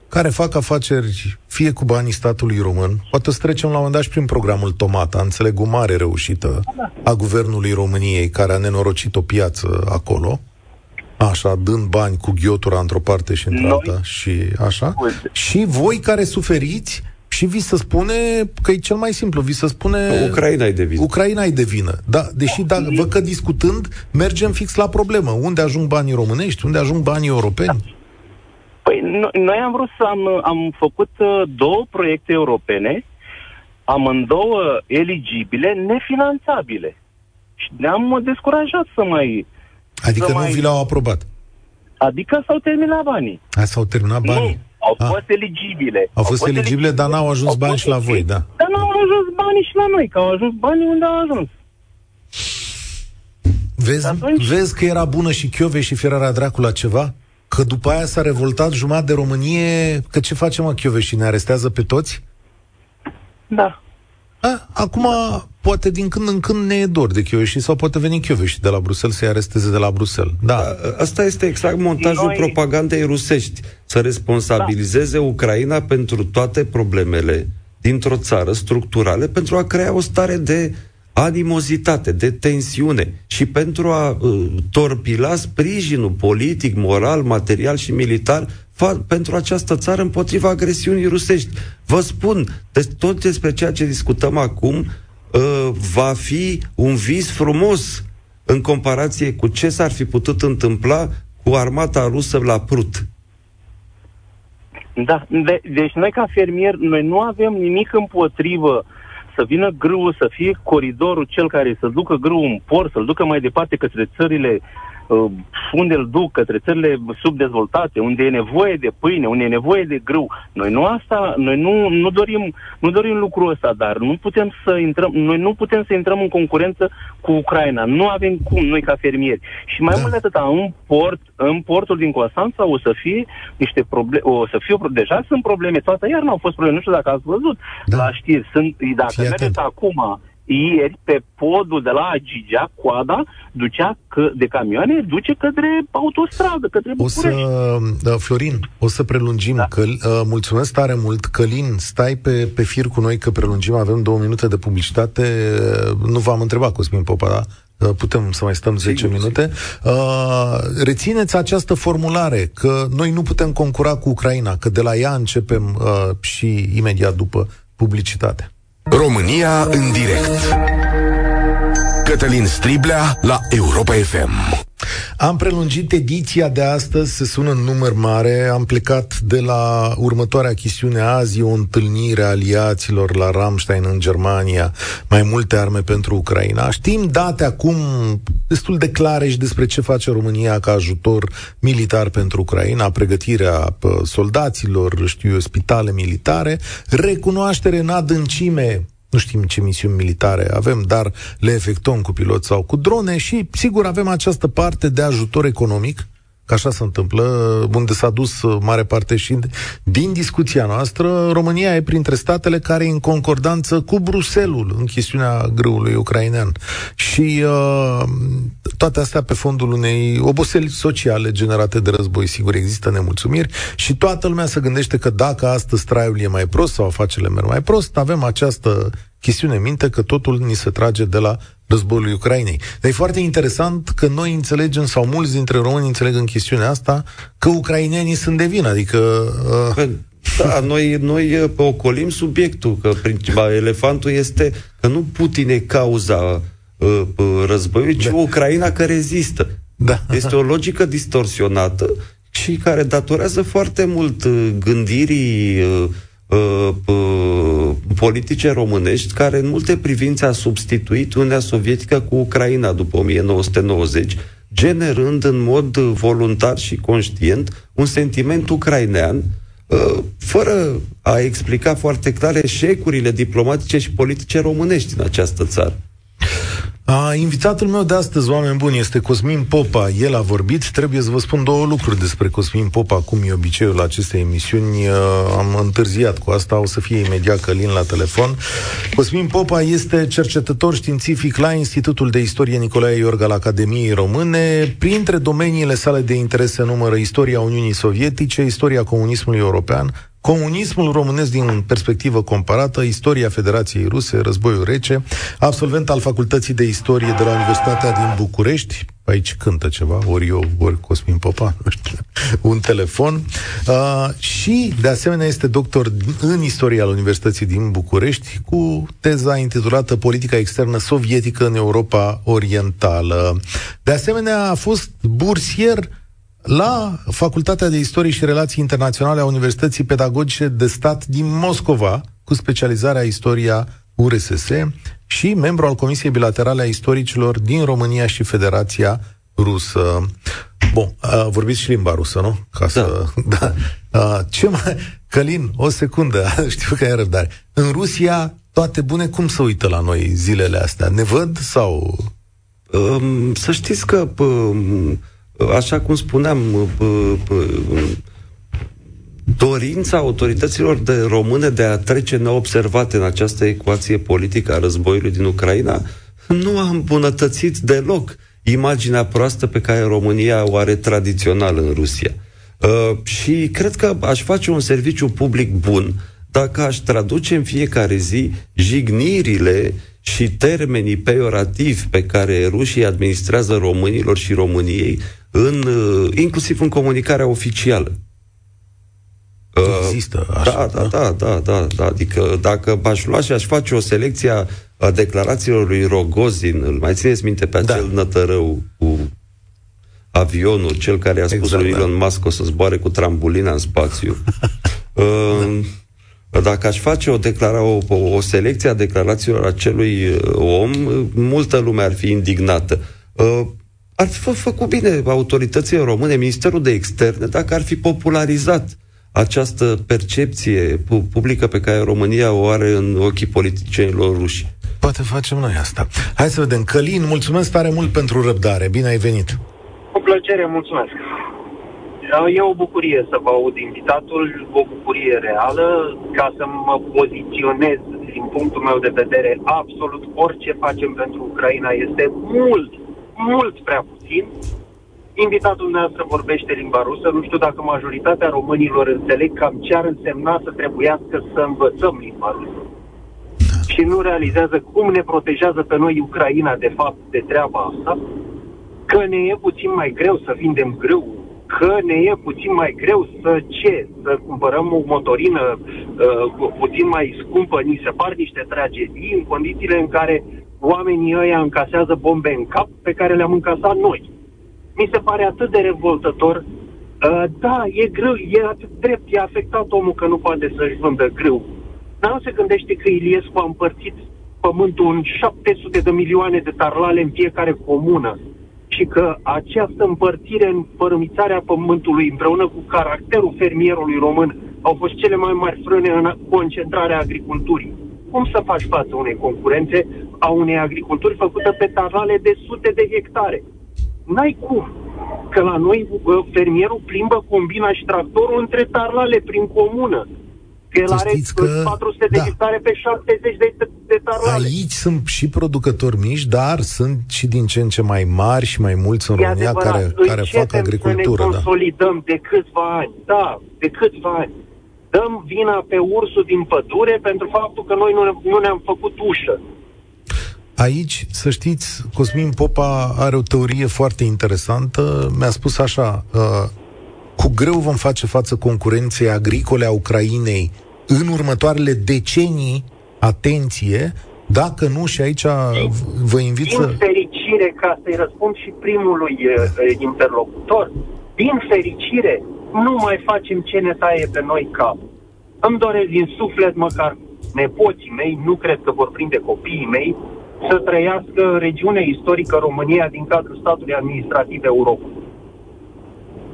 care fac afaceri fie cu banii statului român, poate să trecem la un moment dat și prin programul Tomata, înțeleg o mare reușită a guvernului României care a nenorocit o piață acolo, așa, dând bani cu ghiotura într-o parte și într-alta Noi- și așa, Uite. și voi care suferiți și vi se spune că e cel mai simplu, vi se spune Ucraina e de vină. Ucraina e de vină. Da, deși da, văd că discutând mergem fix la problemă. Unde ajung banii românești? Unde ajung banii europeni? Păi no- noi am vrut să am, am făcut uh, două proiecte europene, amândouă eligibile, nefinanțabile. Și ne-am uh, descurajat să mai... Adică Să nu mai- vi le-au aprobat. Adică s-au terminat banii. Hai s-au terminat banii. Nu, au Ah. fost eligibile. Au fost eligibile, dar n-au ajuns Au bani fost și la voi, da. Dar n-au ajuns banii și la noi, că au ajuns banii unde au ajuns. Vezi, Atunci- vezi că era bună și Chiove și Ferrara Dracu la ceva? Că după aia s-a revoltat jumătate de Românie, că ce face mă Chiove și ne arestează pe toți? Da. A, acum, poate din când în când ne e dor de Chioveși sau poate veni Chioveși de la Bruxelles să-i aresteze de la Bruxelles. Da, A- Asta este exact montajul Noi- propagandei rusești. Să responsabilizeze Ucraina pentru toate problemele dintr-o țară structurale pentru a crea o stare de animozitate, de tensiune și pentru a uh, torpila sprijinul politic, moral, material și militar fa- pentru această țară împotriva agresiunii rusești. Vă spun, de- tot despre ceea ce discutăm acum uh, va fi un vis frumos în comparație cu ce s-ar fi putut întâmpla cu armata rusă la Prut. Da, de, deci noi ca fermieri, noi nu avem nimic împotrivă să vină grâul, să fie coridorul cel care să ducă grâul în port, să-l ducă mai departe către țările uh, unde îl duc către țările subdezvoltate, unde e nevoie de pâine, unde e nevoie de grâu. Noi nu asta, noi nu, nu dorim, nu dorim lucrul ăsta, dar nu putem să intrăm, noi nu putem să intrăm în concurență cu Ucraina. Nu avem cum noi ca fermieri. Și mai da. mult de atât, în port, în portul din Constanța o să fie niște probleme, o să fie deja sunt probleme, toată iar n-au fost probleme, nu știu dacă ați văzut da. la știri, sunt, dacă mergeți acum ieri pe podul de la Agigea, coada ducea că, de camioane duce către autostradă, către București. O să, da, Florin, o să prelungim. Da. Că, uh, mulțumesc tare mult. Călin, stai pe, pe fir cu noi că prelungim, avem două minute de publicitate. Uh, nu v-am întrebat, Cosmin Popa, da? Uh, putem să mai stăm 10 Sigur. minute. Uh, rețineți această formulare că noi nu putem concura cu Ucraina, că de la ea începem uh, și imediat după publicitate. România în direct Cătălin Striblea la Europa FM am prelungit ediția de astăzi, se sună în număr mare. Am plecat de la următoarea chestiune. Azi, o întâlnire a aliaților la Ramstein în Germania, mai multe arme pentru Ucraina. Știm date acum destul de clare și despre ce face România ca ajutor militar pentru Ucraina, pregătirea soldaților, știu eu, spitale militare, recunoaștere în adâncime nu știm ce misiuni militare avem, dar le efectuăm cu pilot sau cu drone și, sigur, avem această parte de ajutor economic că așa se întâmplă, unde s-a dus uh, mare parte și din discuția noastră, România e printre statele care e în concordanță cu Bruselul în chestiunea grâului ucrainean. Și uh, toate astea pe fondul unei oboseli sociale generate de război, sigur, există nemulțumiri și toată lumea se gândește că dacă astăzi traiul e mai prost sau afacerile merg mai prost, avem această chestiune minte că totul ni se trage de la războiul Ucrainei. Dar e foarte interesant că noi înțelegem, sau mulți dintre români înțeleg în chestiunea asta, că ucrainenii sunt de vină, adică... Uh... Da, noi, noi uh, ocolim subiectul, că principal, elefantul este că nu Putin e cauza uh, uh, războiului, ci da. Ucraina care rezistă. Da. Este o logică distorsionată și care datorează foarte mult uh, gândirii uh, uh, uh, politice românești care în multe privințe a substituit Uniunea Sovietică cu Ucraina după 1990, generând în mod voluntar și conștient un sentiment ucrainean uh, fără a explica foarte clar eșecurile diplomatice și politice românești în această țară. A, invitatul meu de astăzi, oameni buni, este Cosmin Popa. El a vorbit. Trebuie să vă spun două lucruri despre Cosmin Popa, cum e obiceiul la acestei emisiuni. Am întârziat cu asta, o să fie imediat Călin la telefon. Cosmin Popa este cercetător științific la Institutul de Istorie Nicolae Iorga al Academiei Române. Printre domeniile sale de interese numără istoria Uniunii Sovietice, istoria comunismului european, Comunismul românesc din perspectivă comparată, istoria Federației Ruse, războiul rece, absolvent al Facultății de Istorie de la Universitatea din București, aici cântă ceva, ori eu, ori Cosmin Popa, nu știu, un telefon, uh, și, de asemenea, este doctor în istoria al Universității din București, cu teza intitulată Politica externă sovietică în Europa Orientală. De asemenea, a fost bursier la Facultatea de Istorie și Relații Internaționale a Universității Pedagogice de Stat din Moscova, cu specializarea istoria URSS și membru al Comisiei Bilaterale a Istoricilor din România și Federația Rusă. Bun, a, vorbiți și limba rusă, nu? Ca da. să... Da. A, ce mai... Călin, o secundă, știu că ai răbdare. În Rusia, toate bune, cum să uită la noi zilele astea? Ne văd sau... Um, să știți că... Um, așa cum spuneam, dorința autorităților de române de a trece neobservate în această ecuație politică a războiului din Ucraina nu a îmbunătățit deloc imaginea proastă pe care România o are tradițional în Rusia. Uh, și cred că aș face un serviciu public bun dacă aș traduce în fiecare zi jignirile și termenii pejorativi pe care rușii administrează românilor și României în, uh, inclusiv în comunicarea oficială. Uh, Există așa, da, da, da, da, da, da. Adică dacă aș lua și aș face o selecție a declarațiilor lui Rogozin, îl mai țineți minte pe da. acel da. nătărău cu avionul, cel care a spus exact, lui da. Elon da. Musk o să zboare cu trambulina în spațiu. uh, dacă aș face o, declara, o, o selecție a declarațiilor acelui uh, om, multă lume ar fi indignată. Uh, ar fi fă- făcut bine autoritățile române, Ministerul de Externe, dacă ar fi popularizat această percepție publică pe care România o are în ochii politicienilor ruși. Poate facem noi asta. Hai să vedem. Călin, mulțumesc tare mult pentru răbdare. Bine ai venit. Cu plăcere, mulțumesc. E o bucurie să vă aud invitatul, o bucurie reală, ca să mă poziționez din punctul meu de vedere, absolut orice facem pentru Ucraina este mult, mult prea puțin. Invitatul dumneavoastră vorbește limba rusă, nu știu dacă majoritatea românilor înțeleg cam ce ar însemna să trebuiască să învățăm limba rusă. Și nu realizează cum ne protejează pe noi Ucraina, de fapt, de treaba asta, că ne e puțin mai greu să vindem grâu, că ne e puțin mai greu să ce? Să cumpărăm o motorină uh, puțin mai scumpă, ni se par niște tragedii în condițiile în care oamenii ăia încasează bombe în cap pe care le-am încasat noi. Mi se pare atât de revoltător. Uh, da, e greu, e atât drept, e afectat omul că nu poate să-și vândă grâu. Dar nu se gândește că Iliescu a împărțit pământul în 700 de milioane de tarlale în fiecare comună și că această împărțire în fărâmițarea pământului împreună cu caracterul fermierului român au fost cele mai mari frâne în concentrarea agriculturii. Cum să faci față unei concurențe a unei agriculturi făcută pe tarlale de sute de hectare? N-ai cum. Că la noi fermierul plimbă combina și tractorul între tarlale prin comună Că el are că, 400 de da. hectare pe 70 de, de tarlale. Aici sunt și producători mici, dar sunt și din ce în ce mai mari și mai mulți în România care, care fac agricultură. să ne da. consolidăm de câțiva ani, da, de câțiva ani. Dăm vina pe ursul din pădure pentru faptul că noi nu, nu ne-am făcut ușă. Aici, să știți, Cosmin Popa are o teorie foarte interesantă. Mi-a spus așa, uh, cu greu vom face față concurenței agricole a Ucrainei în următoarele decenii, atenție, dacă nu, și aici vă invit din să... Din fericire, ca să-i răspund și primului uh, interlocutor, din fericire, nu mai facem ce ne taie pe noi cap. Îmi doresc din suflet măcar nepoții mei, nu cred că vor prinde copiii mei, să trăiască regiunea istorică România din cadrul statului administrativ Europa.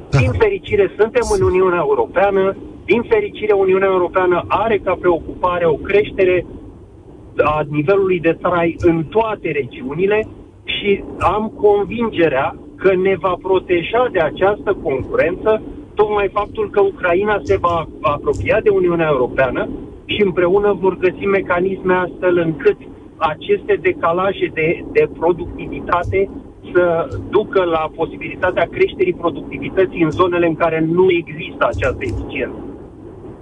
Da. Din fericire, suntem în Uniunea Europeană. Din fericire, Uniunea Europeană are ca preocupare o creștere a nivelului de trai în toate regiunile și am convingerea că ne va proteja de această concurență tocmai faptul că Ucraina se va apropia de Uniunea Europeană și împreună vor găsi mecanisme astfel încât aceste decalaje de, de productivitate să ducă la posibilitatea creșterii productivității în zonele în care nu există această eficiență.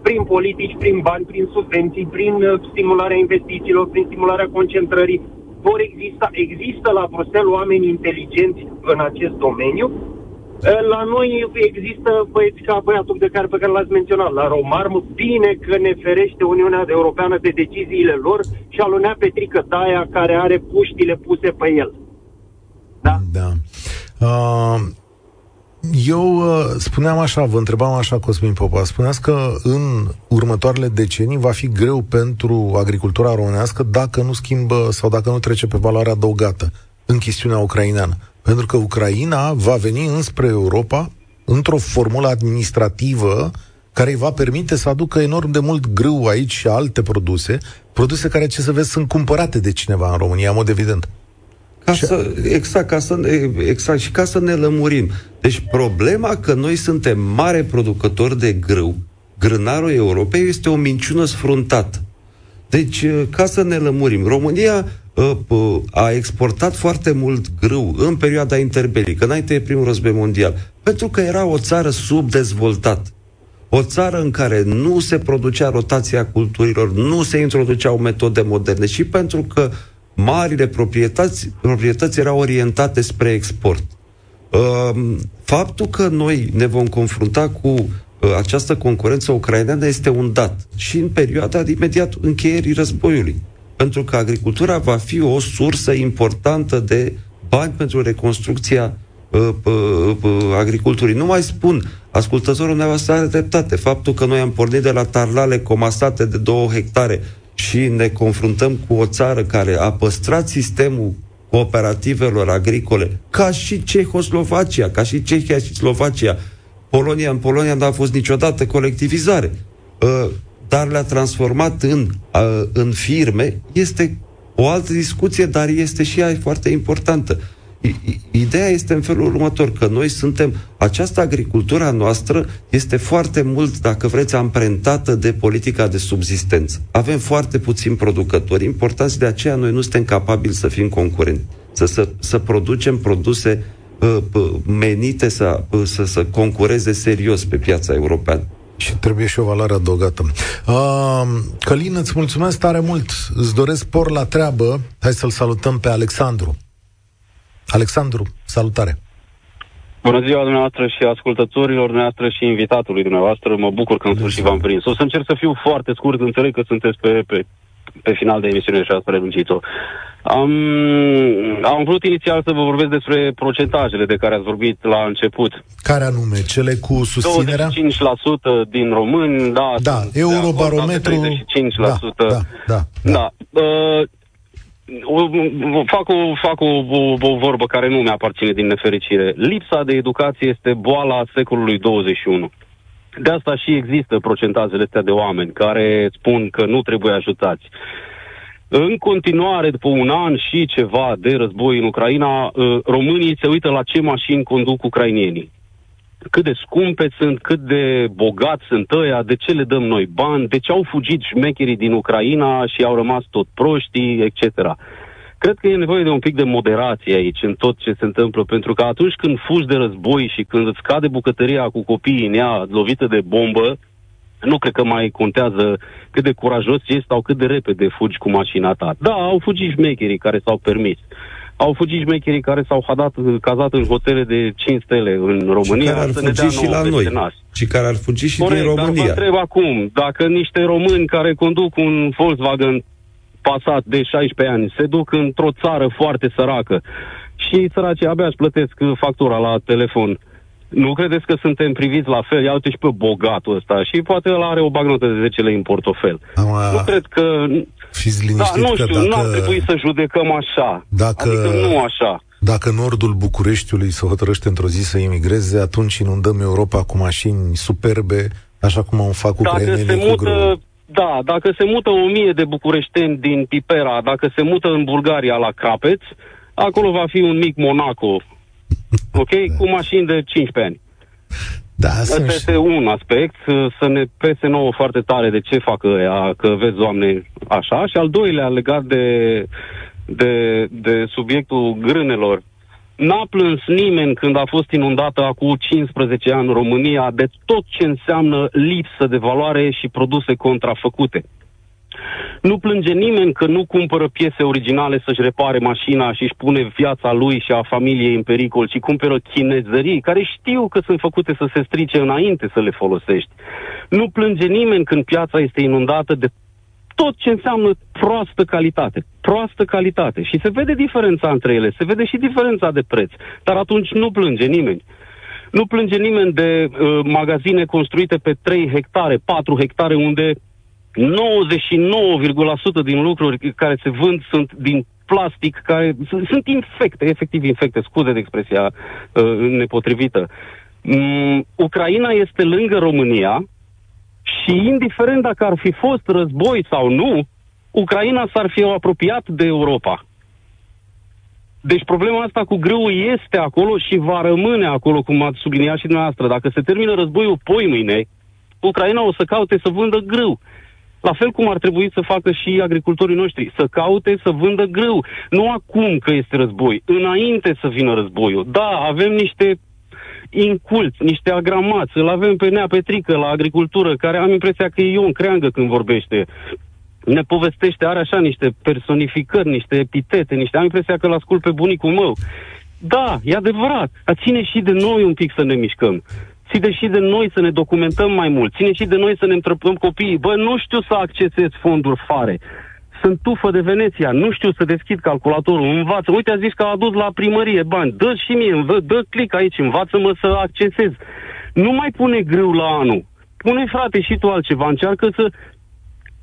Prin politici, prin bani, prin subvenții, prin uh, stimularea investițiilor, prin stimularea concentrării, vor exista, există la Bruxelles oameni inteligenți în acest domeniu. Uh, la noi există băieți ca băiatul de care, pe care l-ați menționat, la Romarm, bine că ne ferește Uniunea Europeană de deciziile lor și alunea Petrică Daia care are puștile puse pe el. Da? Da. Uh, eu uh, spuneam așa, vă întrebam așa, Cosmin Popa, spuneați că în următoarele decenii va fi greu pentru agricultura românească dacă nu schimbă sau dacă nu trece pe valoarea adăugată în chestiunea ucraineană. Pentru că Ucraina va veni înspre Europa într-o formulă administrativă care îi va permite să aducă enorm de mult grâu aici și alte produse, produse care, ce să vezi, sunt cumpărate de cineva în România, în mod evident. Ca să, exact, ca să, exact, și ca să ne lămurim. Deci problema că noi suntem mare producători de grâu, grânarul Europei este o minciună sfruntată. Deci, uh, ca să ne lămurim, România uh, uh, a exportat foarte mult grâu în perioada interbelică, înainte de primul război mondial, pentru că era o țară subdezvoltată. O țară în care nu se producea rotația culturilor, nu se introduceau metode moderne și pentru că uh, marile proprietăți, proprietăți erau orientate spre export. Ehm, faptul că noi ne vom confrunta cu uh, această concurență ucraineană este un dat și în perioada de imediat încheierii războiului. Pentru că agricultura va fi o sursă importantă de bani pentru reconstrucția uh, uh, uh, agriculturii. Nu mai spun, ascultătorul dumneavoastră are dreptate. Faptul că noi am pornit de la tarlale comasate de două hectare și ne confruntăm cu o țară care a păstrat sistemul cooperativelor agricole, ca și Cehoslovacia, ca și Cehia și Slovacia. Polonia, în Polonia n-a fost niciodată colectivizare, uh, dar le-a transformat în, uh, în firme, este o altă discuție, dar este și ea foarte importantă. Ideea este în felul următor, că noi suntem, această agricultura noastră este foarte mult, dacă vreți, amprentată de politica de subzistență. Avem foarte puțini producători importanți, de aceea noi nu suntem capabili să fim concurenți, să, să, să producem produse uh, uh, menite să, uh, să, să concureze serios pe piața europeană. Și trebuie și o valoare adăugată. Uh, Călin, îți mulțumesc tare mult. Îți doresc por la treabă. Hai să-l salutăm pe Alexandru. Alexandru, salutare! Bună ziua dumneavoastră și ascultătorilor dumneavoastră și invitatului dumneavoastră. Mă bucur că în sfârșit v-am prins. O să încerc să fiu foarte scurt, înțeleg că sunteți pe, pe, pe final de emisiune și ați prelungit-o. Am, am vrut inițial să vă vorbesc despre procentajele de care ați vorbit la început. Care anume? Cele cu susținerea? 25% din români, da. Da, Eurobarometru... 35%. Da, da, da. da. da. Uh, fac o, fac o, o, o vorbă care nu mi-aparține din nefericire. Lipsa de educație este boala secolului 21. De asta și există procentajele astea de oameni care spun că nu trebuie ajutați. În continuare, după un an și ceva de război în Ucraina, uh, românii se uită la ce mașini conduc ucrainienii cât de scumpe sunt, cât de bogați sunt ăia, de ce le dăm noi bani, de ce au fugit șmecherii din Ucraina și au rămas tot proștii, etc. Cred că e nevoie de un pic de moderație aici în tot ce se întâmplă, pentru că atunci când fugi de război și când îți cade bucătăria cu copiii în ea lovită de bombă, nu cred că mai contează cât de curajos ești sau cât de repede fugi cu mașina ta. Da, au fugit șmecherii care s-au permis au fugit șmecherii care s-au hadat, cazat în hotele de 5 stele în România. Și care ar fugi și la noi. Nas. Și care ar fugi și Corect, din România. Dar vă întreb acum, dacă niște români care conduc un Volkswagen Passat de 16 ani se duc într-o țară foarte săracă și săracii abia își plătesc factura la telefon, nu credeți că suntem priviți la fel? Ia uite și pe bogatul ăsta și poate el are o bagnotă de 10 lei în portofel. Am, nu cred că Fiți liniștit da, nu știu, că dacă... nu ar trebui să judecăm așa. Dacă... Adică nu așa. Dacă nordul Bucureștiului se hotărăște într-o zi să imigreze, atunci inundăm Europa cu mașini superbe, așa cum au fac ucrainenii cu mută, grâu. Da, dacă se mută o mie de bucureșteni din Pipera, dacă se mută în Bulgaria la Capeț, acolo va fi un mic Monaco, ok? Da. Cu mașini de 15 ani. Da, Asta este un aspect, să ne pese nouă foarte tare de ce fac ăia, că vezi, Doamne, așa. Și al doilea, legat de, de, de subiectul grânelor, N-a plâns nimeni când a fost inundată acum 15 ani România de tot ce înseamnă lipsă de valoare și produse contrafăcute. Nu plânge nimeni că nu cumpără piese originale să-și repare mașina și își pune viața lui și a familiei în pericol, ci cumpără chinezării care știu că sunt făcute să se strice înainte să le folosești. Nu plânge nimeni când piața este inundată de tot ce înseamnă proastă calitate. Proastă calitate. Și se vede diferența între ele, se vede și diferența de preț. Dar atunci nu plânge nimeni. Nu plânge nimeni de uh, magazine construite pe 3 hectare, 4 hectare, unde 99,% din lucruri care se vând sunt din plastic, care sunt, sunt infecte, efectiv infecte, scuze de expresia uh, nepotrivită. Um, Ucraina este lângă România și indiferent dacă ar fi fost război sau nu, Ucraina s-ar fi apropiat de Europa. Deci problema asta cu grâu este acolo și va rămâne acolo, cum ați subliniat și dumneavoastră. Dacă se termină războiul poi mâine, Ucraina o să caute să vândă grâu. La fel cum ar trebui să facă și agricultorii noștri, să caute să vândă grâu. Nu acum că este război, înainte să vină războiul. Da, avem niște inculți, niște agramați, îl avem pe Nea Petrică la agricultură, care am impresia că e Ion Creangă când vorbește. Ne povestește, are așa niște personificări, niște epitete, niște... Am impresia că l ascult pe bunicul meu. Da, e adevărat, dar ține și de noi un pic să ne mișcăm ține și de noi să ne documentăm mai mult, ține și de noi să ne întrăpăm copiii. Bă, nu știu să accesez fonduri fare. Sunt tufă de Veneția, nu știu să deschid calculatorul, învață. Uite, a zis că a adus la primărie bani, dă și mie, dă, dă click aici, învață-mă să accesez. Nu mai pune greu la anul. Pune, frate, și tu altceva, încearcă să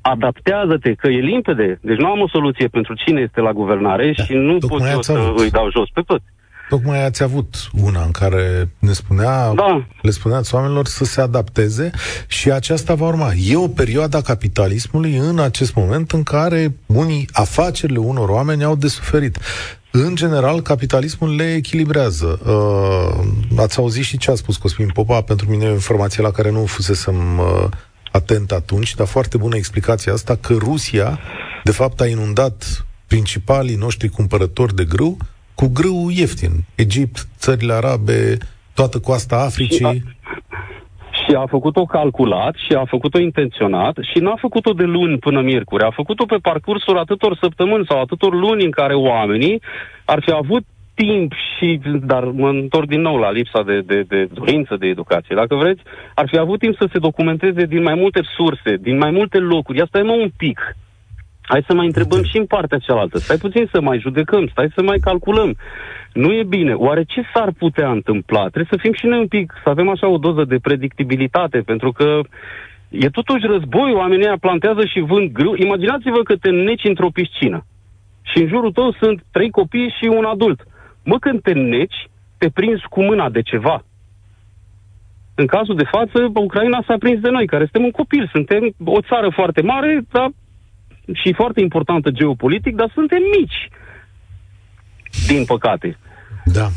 adaptează-te, că e limpede. Deci nu am o soluție pentru cine este la guvernare da, și nu pot eu să avut. îi dau jos pe toți. Tocmai ați avut una în care ne spunea, da. le spuneați oamenilor să se adapteze și aceasta va urma. E o perioadă a capitalismului în acest moment în care unii afacerile unor oameni au de suferit. În general, capitalismul le echilibrează. Uh, ați auzit și ce a spus Cosmin Popa, pentru mine e o informație la care nu fusesem uh, atent atunci, dar foarte bună explicația asta, că Rusia, de fapt, a inundat principalii noștri cumpărători de grâu cu grâu ieftin. Egipt, țările arabe, toată coasta Africii. Și a, și a făcut-o calculat și a făcut-o intenționat și n-a făcut-o de luni până miercuri. A făcut-o pe parcursul atâtor săptămâni sau atâtor luni în care oamenii ar fi avut timp și, dar mă întorc din nou la lipsa de, de, de dorință de educație, dacă vreți, ar fi avut timp să se documenteze din mai multe surse, din mai multe locuri. Asta e mă un pic. Hai să mai întrebăm și în partea cealaltă. Stai puțin să mai judecăm, stai să mai calculăm. Nu e bine. Oare ce s-ar putea întâmpla? Trebuie să fim și noi un pic, să avem așa o doză de predictibilitate, pentru că e totuși război, oamenii plantează și vând grâu. Imaginați-vă că te neci într-o piscină și în jurul tău sunt trei copii și un adult. Mă, când te neci, te prinzi cu mâna de ceva. În cazul de față, Ucraina s-a prins de noi, care suntem un copil. Suntem o țară foarte mare, dar și foarte importantă geopolitic, dar suntem mici. Din păcate. Da.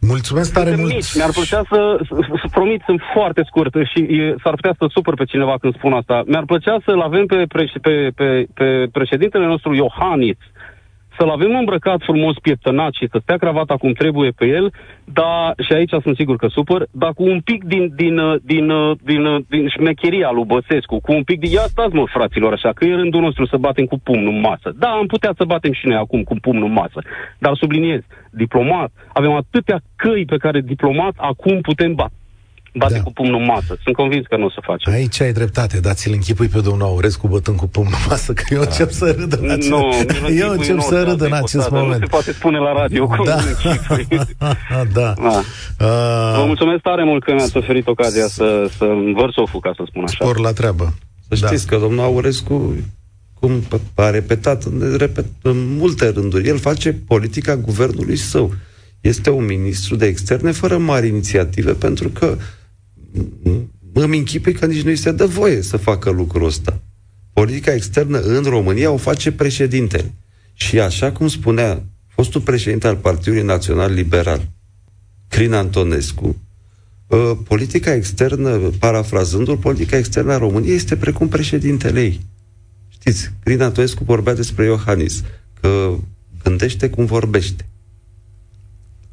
Mulțumesc tare suntem mult. Mici. Mi-ar plăcea să, să, să promit, sunt foarte scurt și e, s-ar putea să supăr pe cineva când spun asta. Mi-ar plăcea să-l avem pe, preș, pe, pe, pe președintele nostru Iohannis, să-l avem îmbrăcat frumos, pieptănat și să stea cravata cum trebuie pe el, dar, și aici sunt sigur că supăr, dar cu un pic din, din, din, din, din șmecheria lui Băsescu, cu un pic din... Ia stați mă, fraților, așa, că e rândul nostru să batem cu pumnul în masă. Da, am putea să batem și noi acum cu pumnul în masă, dar subliniez, diplomat, avem atâtea căi pe care diplomat acum putem bate bate da. cu pumnul în masă. Sunt convins că nu o să face. Aici ai dreptate, dar ți-l închipui pe domnul Aurescu bătând cu pumnul în masă, că eu da. încep să râd în acest, nu, eu încep să râd în acest moment. Nu se poate spune la radio cum da. da. da. Uh... Vă mulțumesc tare mult că mi-ați oferit ocazia să, să învăr soful, ca să spun așa. Spor la treabă. Să da. știți că domnul Aurescu cum a repetat repet, în multe rânduri, el face politica guvernului său. Este un ministru de externe fără mari inițiative, pentru că îmi închipui că nici nu îi se dă voie să facă lucrul ăsta. Politica externă în România o face președintele. Și așa cum spunea fostul președinte al Partidului Național Liberal, Crin Antonescu, ă, politica externă, parafrazându-l, politica externă a României este precum președintele ei. Știți, Crin Antonescu vorbea despre Iohannis, că gândește cum vorbește.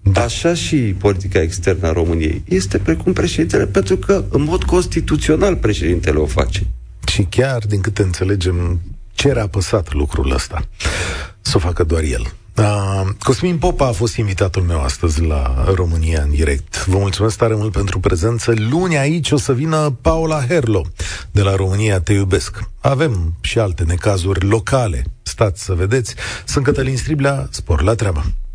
Da. Așa și politica externă a României. Este precum președintele, pentru că în mod constituțional președintele o face. Și chiar, din câte înțelegem, cere apăsat lucrul ăsta. Să o facă doar el. Uh, Cosmin Popa a fost invitatul meu astăzi la România în direct. Vă mulțumesc tare mult pentru prezență. Luni aici o să vină Paula Herlo de la România Te Iubesc. Avem și alte necazuri locale. Stați să vedeți. Sunt Cătălin Striblea, spor la treabă.